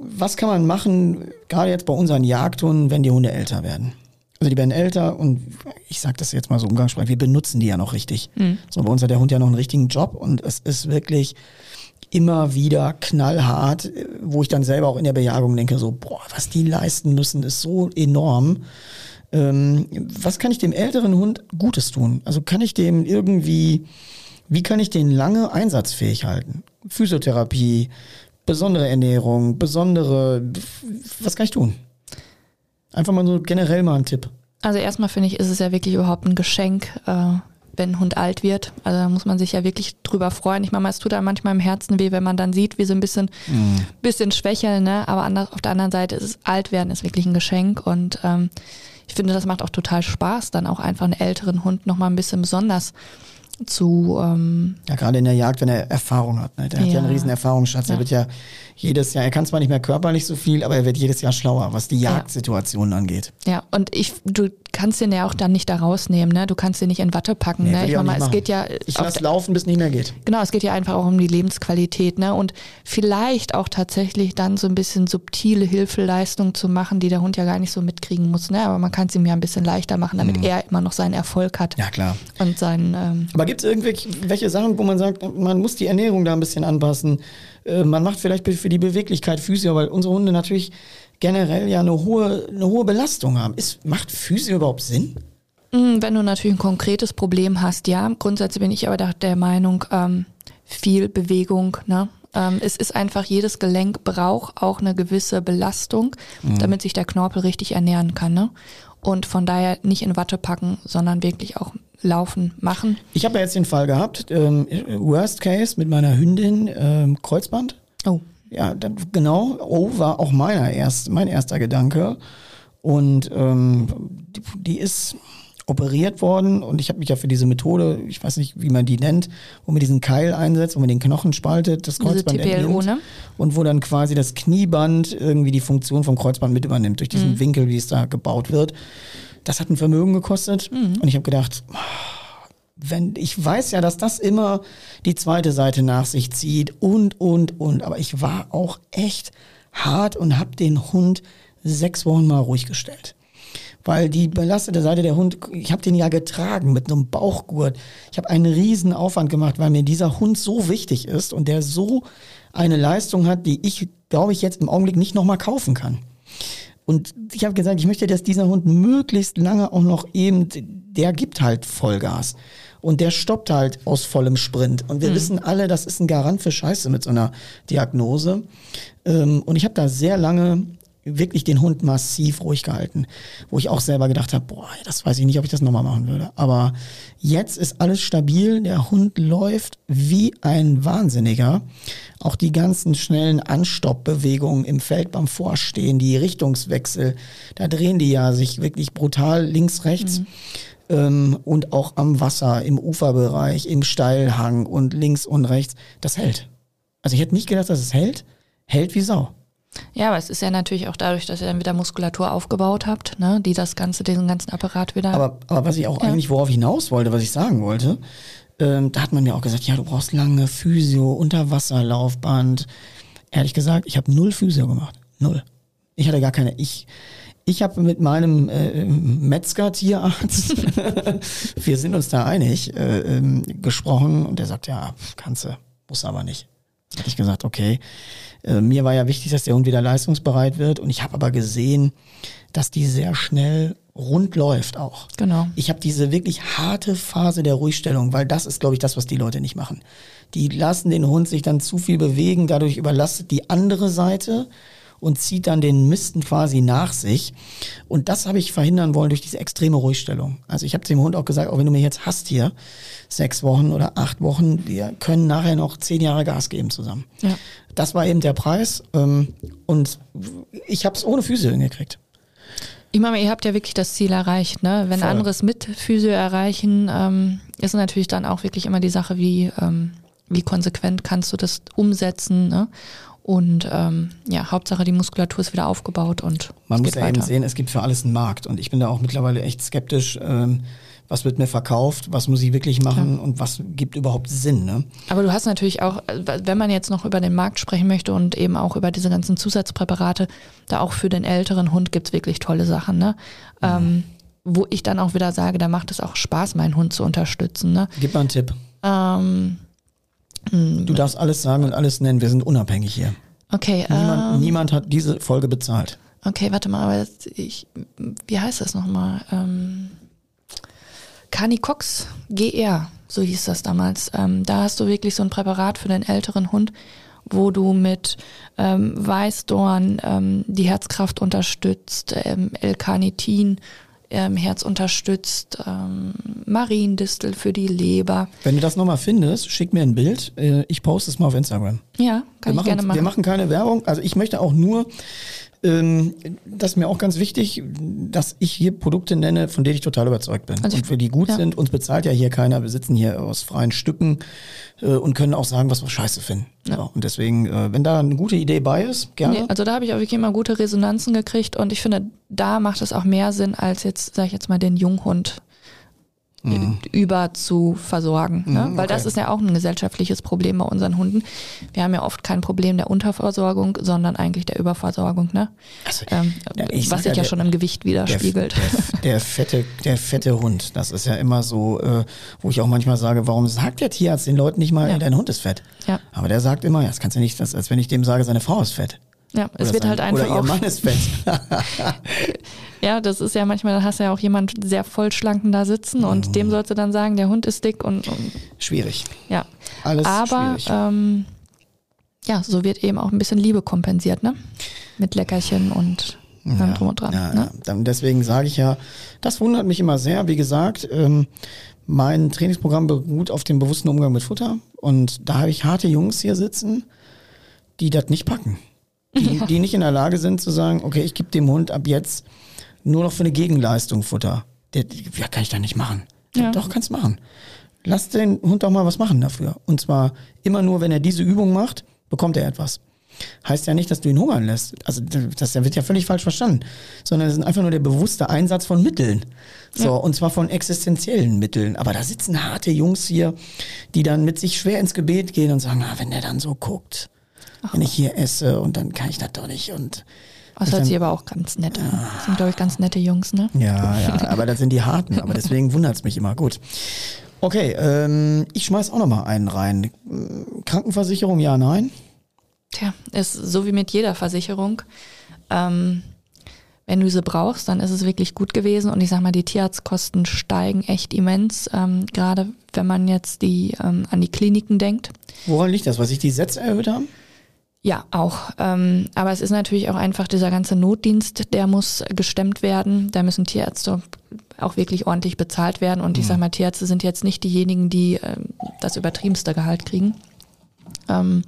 was kann man machen, gerade jetzt bei unseren Jagdhunden, wenn die Hunde älter werden? Also die werden älter und ich sage das jetzt mal so umgangssprachlich, wir benutzen die ja noch richtig. Mhm. So bei uns hat der Hund ja noch einen richtigen Job und es ist wirklich immer wieder knallhart, wo ich dann selber auch in der Bejagung denke, so, boah, was die leisten müssen, ist so enorm. Ähm, was kann ich dem älteren Hund Gutes tun? Also kann ich dem irgendwie, wie kann ich den lange einsatzfähig halten? Physiotherapie, besondere Ernährung, besondere, was kann ich tun? Einfach mal so generell mal ein Tipp. Also erstmal finde ich, ist es ja wirklich überhaupt ein Geschenk, äh, wenn ein Hund alt wird. Also da muss man sich ja wirklich drüber freuen. Ich meine, es tut einem manchmal im Herzen weh, wenn man dann sieht, wie sie ein bisschen, mm. bisschen schwächeln, ne? Aber anders, auf der anderen Seite ist es alt werden ist wirklich ein Geschenk und ähm, ich finde, das macht auch total Spaß, dann auch einfach einen älteren Hund nochmal ein bisschen besonders zu. Ähm, ja, gerade in der Jagd, wenn er Erfahrung hat. Ne? Der ja. hat ja einen riesen Erfahrungsschatz. Ja. Er wird ja jedes Jahr, er kann zwar nicht mehr körperlich so viel, aber er wird jedes Jahr schlauer, was die Jagdsituationen ja. angeht. Ja, und ich, du kannst den ja auch dann nicht da rausnehmen, ne? Du kannst den nicht in Watte packen. Nee, ne? Ich, meine, es geht ja. Ich lasse laufen, bis nicht mehr geht. Genau, es geht ja einfach auch um die Lebensqualität, ne? Und vielleicht auch tatsächlich dann so ein bisschen subtile Hilfeleistung zu machen, die der Hund ja gar nicht so mitkriegen muss, ne? Aber man kann es ihm ja ein bisschen leichter machen, damit mhm. er immer noch seinen Erfolg hat. Ja, klar. Und seinen. Ähm, aber gibt es irgendwelche Sachen, wo man sagt, man muss die Ernährung da ein bisschen anpassen? Äh, man macht vielleicht für die Beweglichkeit Physio, weil unsere Hunde natürlich generell ja eine hohe, eine hohe Belastung haben. Ist, macht Physio überhaupt Sinn? Mm, wenn du natürlich ein konkretes Problem hast, ja. Grundsätzlich bin ich aber der Meinung, ähm, viel Bewegung, ne? Ähm, es ist einfach, jedes Gelenk braucht auch eine gewisse Belastung, mhm. damit sich der Knorpel richtig ernähren kann. Ne? Und von daher nicht in Watte packen, sondern wirklich auch laufen, machen. Ich habe ja jetzt den Fall gehabt, ähm, Worst Case mit meiner Hündin, ähm, Kreuzband. Oh. Ja, dann, genau. Oh, war auch meiner erst, mein erster Gedanke. Und ähm, die, die ist operiert worden und ich habe mich ja für diese Methode, ich weiß nicht, wie man die nennt, wo man diesen Keil einsetzt, wo man den Knochen spaltet, das Kreuzband diese TPLO, ne? und wo dann quasi das Knieband irgendwie die Funktion vom Kreuzband mit übernimmt, durch diesen mhm. Winkel, wie es da gebaut wird. Das hat ein Vermögen gekostet mhm. und ich habe gedacht, wenn ich weiß ja, dass das immer die zweite Seite nach sich zieht und und und, aber ich war auch echt hart und habe den Hund sechs Wochen mal ruhig gestellt. Weil die belastete Seite der Hund, ich habe den ja getragen mit einem Bauchgurt. Ich habe einen riesen Aufwand gemacht, weil mir dieser Hund so wichtig ist und der so eine Leistung hat, die ich, glaube ich, jetzt im Augenblick nicht nochmal kaufen kann. Und ich habe gesagt, ich möchte, dass dieser Hund möglichst lange auch noch eben, der gibt halt Vollgas. Und der stoppt halt aus vollem Sprint. Und wir mhm. wissen alle, das ist ein Garant für Scheiße mit so einer Diagnose. Ähm, und ich habe da sehr lange wirklich den Hund massiv ruhig gehalten, wo ich auch selber gedacht habe, boah, das weiß ich nicht, ob ich das nochmal machen würde. Aber jetzt ist alles stabil, der Hund läuft wie ein Wahnsinniger. Auch die ganzen schnellen Anstoppbewegungen im Feld beim Vorstehen, die Richtungswechsel, da drehen die ja sich wirklich brutal links, rechts. Mhm. Ähm, und auch am Wasser, im Uferbereich, im Steilhang und links und rechts. Das hält. Also ich hätte nicht gedacht, dass es hält. Hält wie Sau. Ja, aber es ist ja natürlich auch dadurch, dass ihr dann wieder Muskulatur aufgebaut habt, ne, die das Ganze, diesen ganzen Apparat wieder. Aber, aber was ich auch ja. eigentlich, worauf ich hinaus wollte, was ich sagen wollte, ähm, da hat man mir auch gesagt, ja, du brauchst lange Physio, Unterwasserlaufband. Ehrlich gesagt, ich habe null Physio gemacht. Null. Ich hatte gar keine. Ich, ich habe mit meinem äh, Metzger-Tierarzt, wir sind uns da einig, äh, ähm, gesprochen und der sagt, ja, kannst du, muss aber nicht. Hatte ich gesagt, okay. Äh, mir war ja wichtig, dass der Hund wieder leistungsbereit wird und ich habe aber gesehen, dass die sehr schnell rund läuft auch. Genau. Ich habe diese wirklich harte Phase der Ruhigstellung, weil das ist, glaube ich, das, was die Leute nicht machen. Die lassen den Hund sich dann zu viel bewegen, dadurch überlastet die andere Seite und zieht dann den Misten quasi nach sich. Und das habe ich verhindern wollen durch diese extreme Ruhigstellung. Also ich habe dem Hund auch gesagt, auch wenn du mir jetzt hast hier sechs Wochen oder acht Wochen, wir können nachher noch zehn Jahre Gas geben zusammen. Ja. Das war eben der Preis. Ähm, und ich habe es ohne Physio hingekriegt. Ich meine, ihr habt ja wirklich das Ziel erreicht, ne? Wenn Voll. andere es mit Physio erreichen, ähm, ist natürlich dann auch wirklich immer die Sache, wie, ähm, wie konsequent kannst du das umsetzen, ne? Und ähm, ja, Hauptsache die Muskulatur ist wieder aufgebaut und man muss ja weiter. eben sehen, es gibt für alles einen Markt und ich bin da auch mittlerweile echt skeptisch. Ähm, was wird mir verkauft, was muss ich wirklich machen Klar. und was gibt überhaupt Sinn. Ne? Aber du hast natürlich auch, wenn man jetzt noch über den Markt sprechen möchte und eben auch über diese ganzen Zusatzpräparate, da auch für den älteren Hund gibt's wirklich tolle Sachen. Ne? Mhm. Ähm, wo ich dann auch wieder sage, da macht es auch Spaß, meinen Hund zu unterstützen. Ne? Gib mal einen Tipp. Ähm, Du darfst alles sagen und alles nennen. Wir sind unabhängig hier. Okay. Niemand, ähm, niemand hat diese Folge bezahlt. Okay, warte mal, aber ich, wie heißt das nochmal? Ähm, Canicox GR, so hieß das damals. Ähm, da hast du wirklich so ein Präparat für den älteren Hund, wo du mit ähm, Weißdorn ähm, die Herzkraft unterstützt, ähm, L-Carnitin ähm, Herz unterstützt, ähm, Mariendistel für die Leber. Wenn du das nochmal findest, schick mir ein Bild. Äh, ich poste es mal auf Instagram. Ja, kann wir ich machen, gerne machen. Wir machen keine Werbung. Also ich möchte auch nur das ist mir auch ganz wichtig, dass ich hier Produkte nenne, von denen ich total überzeugt bin also und für die gut ja. sind. Uns bezahlt ja hier keiner. Wir sitzen hier aus freien Stücken äh, und können auch sagen, was wir scheiße finden. Ja. So, und deswegen, äh, wenn da eine gute Idee bei ist, gerne. Nee, also da habe ich auch wirklich immer gute Resonanzen gekriegt und ich finde, da macht es auch mehr Sinn, als jetzt, sag ich jetzt mal, den Junghund mhm. über zu versorgen. Ne? Mhm, Weil das ist ja auch ein gesellschaftliches Problem bei unseren Hunden. Wir haben ja oft kein Problem der Unterversorgung, sondern eigentlich der Überversorgung, ne? Also, ähm, was sich ja, ja schon im Gewicht widerspiegelt. Der, der, der, fette, der fette Hund, das ist ja immer so, äh, wo ich auch manchmal sage, warum sagt der Tierarzt den Leuten nicht mal, ja. dein Hund ist fett? Ja. Aber der sagt immer, ja, das kannst du nicht, das, als wenn ich dem sage, seine Frau ist fett. Ja, es wird sein, halt einfach oder ihr Mann ist fett. ja, das ist ja manchmal, da hast du ja auch jemand sehr vollschlanken da sitzen und mhm. dem sollst du dann sagen, der Hund ist dick und, und schwierig. Ja, alles aber schwierig. Ähm, ja, so wird eben auch ein bisschen Liebe kompensiert, ne? Mit Leckerchen und ja, drum und dran. Ja, ne? ja. Deswegen sage ich ja, das wundert mich immer sehr. Wie gesagt, ähm, mein Trainingsprogramm beruht auf dem bewussten Umgang mit Futter und da habe ich harte Jungs hier sitzen, die das nicht packen die, ja. die nicht in der Lage sind zu sagen, okay, ich gebe dem Hund ab jetzt nur noch für eine Gegenleistung Futter. Der, ja, kann ich da nicht machen. Ja. Doch, kannst machen. Lass den Hund doch mal was machen dafür. Und zwar immer nur, wenn er diese Übung macht, bekommt er etwas. heißt ja nicht, dass du ihn hungern lässt. Also das wird ja völlig falsch verstanden, sondern es ist einfach nur der bewusste Einsatz von Mitteln. So, ja. und zwar von existenziellen Mitteln. Aber da sitzen harte Jungs hier, die dann mit sich schwer ins Gebet gehen und sagen, ah, wenn der dann so guckt, Ach. wenn ich hier esse und dann kann ich das doch nicht und das hört sich aber auch ganz nett an. Das sind, glaube ich, ganz nette Jungs, ne? Ja, ja, aber das sind die Harten. Aber deswegen wundert es mich immer. Gut. Okay, ähm, ich schmeiß auch noch mal einen rein. Krankenversicherung, ja, nein? Tja, ist so wie mit jeder Versicherung. Ähm, wenn du sie brauchst, dann ist es wirklich gut gewesen. Und ich sag mal, die Tierarztkosten steigen echt immens, ähm, gerade wenn man jetzt die ähm, an die Kliniken denkt. Woran liegt das? Was sich die Sätze erhöht haben? Ja, auch. Ähm, aber es ist natürlich auch einfach dieser ganze Notdienst, der muss gestemmt werden. Da müssen Tierärzte auch wirklich ordentlich bezahlt werden. Und ich mhm. sag mal, Tierärzte sind jetzt nicht diejenigen, die äh, das übertriebenste Gehalt kriegen. Ähm,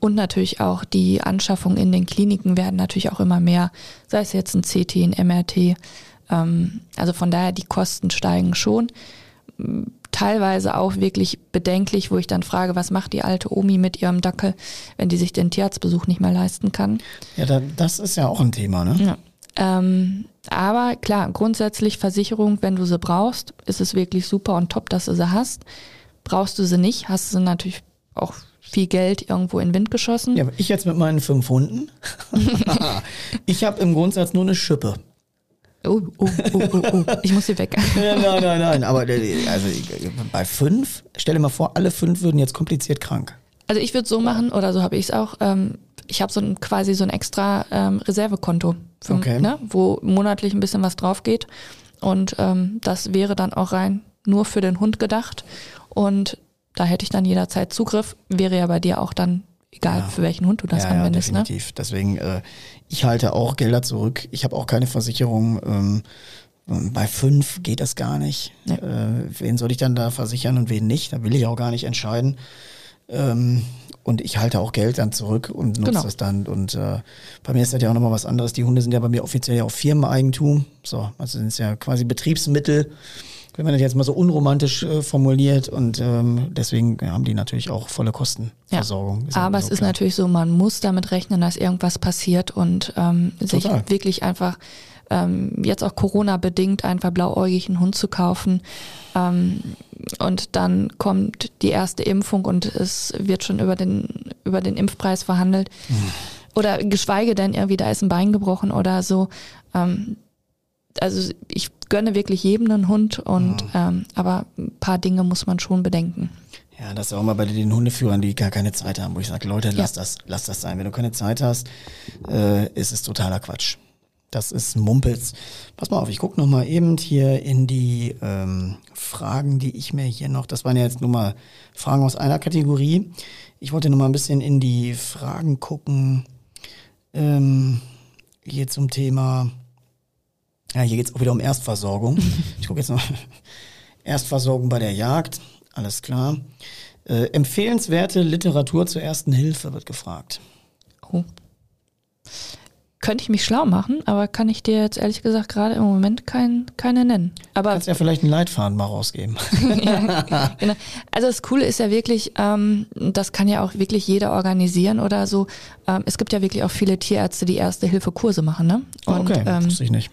und natürlich auch die Anschaffungen in den Kliniken werden natürlich auch immer mehr, sei es jetzt ein CT, ein MRT. Ähm, also von daher, die Kosten steigen schon teilweise auch wirklich bedenklich, wo ich dann frage, was macht die alte Omi mit ihrem Dackel, wenn die sich den Tierarztbesuch nicht mehr leisten kann. Ja, da, das ist ja auch ein Thema, ne? Ja. Ähm, aber klar, grundsätzlich Versicherung, wenn du sie brauchst, ist es wirklich super und top, dass du sie hast. Brauchst du sie nicht, hast du natürlich auch viel Geld irgendwo in den Wind geschossen. Ja, ich jetzt mit meinen fünf Hunden. ich habe im Grundsatz nur eine Schippe. Oh, oh, oh, oh, oh. ich muss hier weg. nein, nein, nein. Aber also, bei fünf, stell dir mal vor, alle fünf würden jetzt kompliziert krank. Also ich würde so machen, oder so habe ich es auch, ähm, ich habe so ein, quasi so ein extra ähm, Reservekonto, für, okay. ne, wo monatlich ein bisschen was drauf geht. Und ähm, das wäre dann auch rein nur für den Hund gedacht. Und da hätte ich dann jederzeit Zugriff. Wäre ja bei dir auch dann egal, ja. für welchen Hund du das ja, anwendest. Ja, definitiv. Ne? Deswegen, äh, ich halte auch Gelder zurück. Ich habe auch keine Versicherung. Ähm, bei fünf geht das gar nicht. Nee. Äh, wen soll ich dann da versichern und wen nicht? Da will ich auch gar nicht entscheiden. Ähm, und ich halte auch Geld dann zurück und nutze genau. das dann. Und äh, bei mir ist das ja auch nochmal was anderes. Die Hunde sind ja bei mir offiziell ja auch Firmeneigentum. So, also sind es ja quasi Betriebsmittel wenn man das jetzt mal so unromantisch äh, formuliert und ähm, deswegen haben die natürlich auch volle Kostenversorgung. Ja, aber so es ist natürlich so, man muss damit rechnen, dass irgendwas passiert und ähm, sich wirklich einfach ähm, jetzt auch Corona bedingt einfach blauäugig einen Hund zu kaufen ähm, und dann kommt die erste Impfung und es wird schon über den über den Impfpreis verhandelt. Hm. Oder geschweige denn irgendwie, da ist ein Bein gebrochen oder so. Ähm, also ich gönne wirklich jedem einen Hund und mhm. ähm, aber ein paar Dinge muss man schon bedenken. Ja, das ist auch mal bei den Hundeführern, die gar keine Zeit haben, wo ich sage, Leute, lass ja. das, lass das sein. Wenn du keine Zeit hast, äh, ist es totaler Quatsch. Das ist Mumpels. Pass mal auf, ich gucke noch mal eben hier in die ähm, Fragen, die ich mir hier noch, das waren ja jetzt nur mal Fragen aus einer Kategorie. Ich wollte noch mal ein bisschen in die Fragen gucken, ähm, hier zum Thema ja, hier geht es auch wieder um Erstversorgung. Ich gucke jetzt noch. Erstversorgung bei der Jagd, alles klar. Äh, empfehlenswerte Literatur zur ersten Hilfe wird gefragt. Oh. Könnte ich mich schlau machen, aber kann ich dir jetzt ehrlich gesagt gerade im Moment kein, keine nennen. Aber kannst ja vielleicht einen Leitfaden mal rausgeben. ja, genau. Also das Coole ist ja wirklich, ähm, das kann ja auch wirklich jeder organisieren oder so. Ähm, es gibt ja wirklich auch viele Tierärzte, die erste Hilfe Kurse machen, ne? Und, okay, ähm, wusste ich nicht.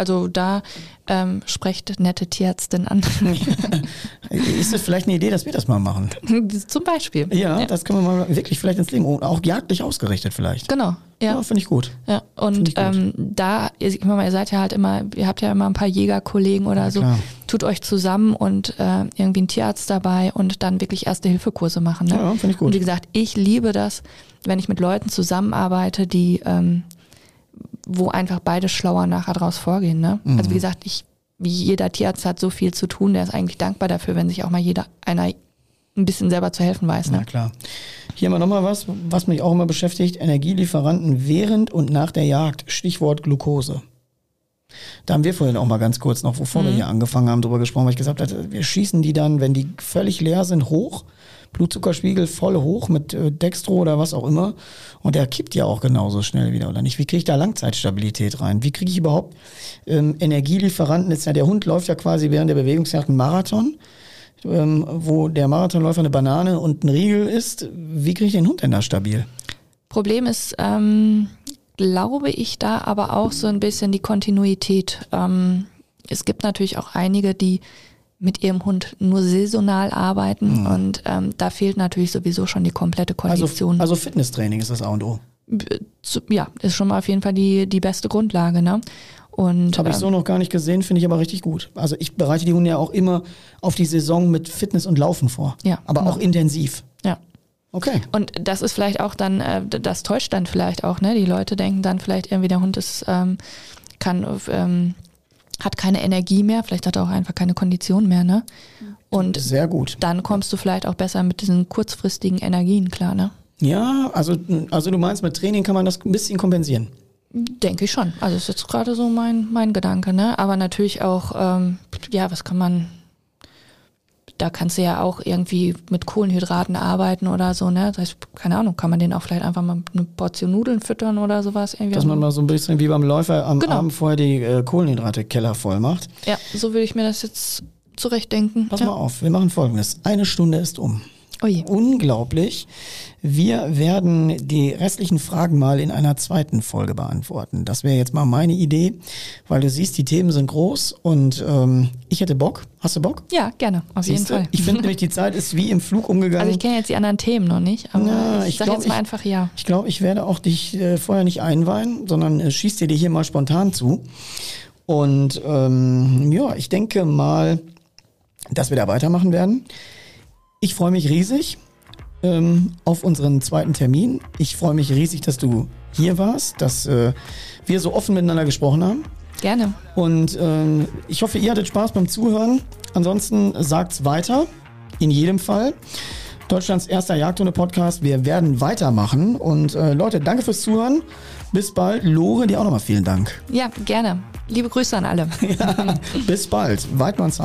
Also da ähm, sprecht nette Tierärztin an. ist das vielleicht eine Idee, dass wir das mal machen? Zum Beispiel. Ja, ja, das können wir mal wirklich vielleicht ins Leben, auch jagdlich ausgerichtet vielleicht. Genau. Ja, ja finde ich gut. Ja, und. Ähm, da, ich meine, ihr seid ja halt immer, ihr habt ja immer ein paar Jägerkollegen oder ja, so, klar. tut euch zusammen und äh, irgendwie einen Tierarzt dabei und dann wirklich Erste-Hilfe-Kurse machen. Ne? Ja, finde ich gut. Und wie gesagt, ich liebe das, wenn ich mit Leuten zusammenarbeite, die ähm, wo einfach beide schlauer nachher draus vorgehen. Ne? Mhm. Also wie gesagt, ich, wie jeder Tierarzt hat so viel zu tun, der ist eigentlich dankbar dafür, wenn sich auch mal jeder einer ein bisschen selber zu helfen weiß. Ne? Na klar. Hier haben wir nochmal was, was mich auch immer beschäftigt. Energielieferanten während und nach der Jagd. Stichwort Glucose. Da haben wir vorhin auch mal ganz kurz noch, bevor mhm. wir hier angefangen haben, darüber gesprochen, weil ich gesagt habe, wir schießen die dann, wenn die völlig leer sind, hoch Blutzuckerspiegel voll hoch mit äh, Dextro oder was auch immer. Und der kippt ja auch genauso schnell wieder, oder nicht? Wie kriege ich da Langzeitstabilität rein? Wie kriege ich überhaupt ähm, Energielieferanten? Jetzt ja, der Hund läuft ja quasi während der Bewegungsjagd einen Marathon. Ähm, wo der Marathonläufer eine Banane und ein Riegel ist, wie kriege ich den Hund denn da stabil? Problem ist, ähm, glaube ich, da aber auch so ein bisschen die Kontinuität. Ähm, es gibt natürlich auch einige, die mit ihrem Hund nur saisonal arbeiten mhm. und ähm, da fehlt natürlich sowieso schon die komplette also Kondition. Also, also Fitnesstraining ist das A und O. Ja, ist schon mal auf jeden Fall die, die beste Grundlage. Ne? Und, Habe ich so ähm, noch gar nicht gesehen, finde ich aber richtig gut. Also ich bereite die Hunde ja auch immer auf die Saison mit Fitness und Laufen vor. Ja. Aber genau. auch intensiv. Ja. Okay. Und das ist vielleicht auch dann, äh, das täuscht dann vielleicht auch, ne? Die Leute denken dann vielleicht irgendwie, der Hund ist, ähm, kann, ähm, hat keine Energie mehr, vielleicht hat er auch einfach keine Kondition mehr, ne? Und sehr gut. Dann kommst du vielleicht auch besser mit diesen kurzfristigen Energien klar, ne? Ja, also, also du meinst, mit Training kann man das ein bisschen kompensieren. Denke ich schon. Also ist jetzt gerade so mein, mein Gedanke, ne? Aber natürlich auch, ähm, ja, was kann man, da kannst du ja auch irgendwie mit Kohlenhydraten arbeiten oder so, ne? Das heißt, keine Ahnung, kann man den auch vielleicht einfach mal eine Portion Nudeln füttern oder sowas irgendwie. Dass man mal so ein bisschen wie beim Läufer am genau. Abend vorher die äh, Kohlenhydrate Keller voll macht. Ja, so würde ich mir das jetzt zurechtdenken. Pass ja. mal auf, wir machen folgendes. Eine Stunde ist um. Ui. Unglaublich. Wir werden die restlichen Fragen mal in einer zweiten Folge beantworten. Das wäre jetzt mal meine Idee, weil du siehst, die Themen sind groß und ähm, ich hätte Bock. Hast du Bock? Ja, gerne, auf Siehste? jeden Fall. Ich finde nämlich, die Zeit ist wie im Flug umgegangen. Also ich kenne jetzt die anderen Themen noch nicht, aber Na, ich, ich sage jetzt mal ich, einfach ja. Ich glaube, ich werde auch dich äh, vorher nicht einweihen, sondern äh, schieß dir die hier mal spontan zu. Und ähm, ja, ich denke mal, dass wir da weitermachen werden. Ich freue mich riesig ähm, auf unseren zweiten Termin. Ich freue mich riesig, dass du hier warst, dass äh, wir so offen miteinander gesprochen haben. Gerne. Und ähm, ich hoffe, ihr hattet Spaß beim Zuhören. Ansonsten sagt's weiter, in jedem Fall. Deutschlands erster Jagdhunde-Podcast. Wir werden weitermachen. Und äh, Leute, danke fürs Zuhören. Bis bald. Lore, dir auch nochmal vielen Dank. Ja, gerne. Liebe Grüße an alle. ja, bis bald. Weidmanns